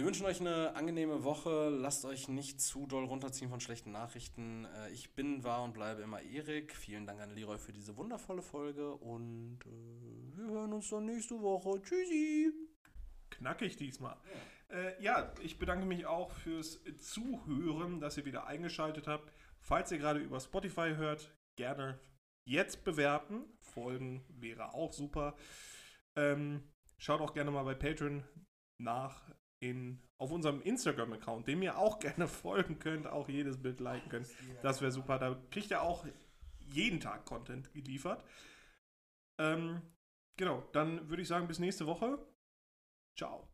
Wir wünschen euch eine angenehme Woche. Lasst euch nicht zu doll runterziehen von schlechten Nachrichten. Äh, ich bin, war und bleibe immer Erik. Vielen Dank an Leroy für diese wundervolle Folge und äh, wir hören uns dann nächste Woche. Tschüssi. Knackig diesmal. Äh, ja, ich bedanke mich auch fürs Zuhören, dass ihr wieder eingeschaltet habt. Falls ihr gerade über Spotify hört, gerne jetzt bewerten. Folgen wäre auch super. Ähm, schaut auch gerne mal bei Patreon nach in, auf unserem Instagram-Account, dem ihr auch gerne folgen könnt, auch jedes Bild liken könnt. Das wäre super. Da kriegt ihr auch jeden Tag Content geliefert. Ähm, genau, dann würde ich sagen, bis nächste Woche. Ciao.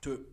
Tschö.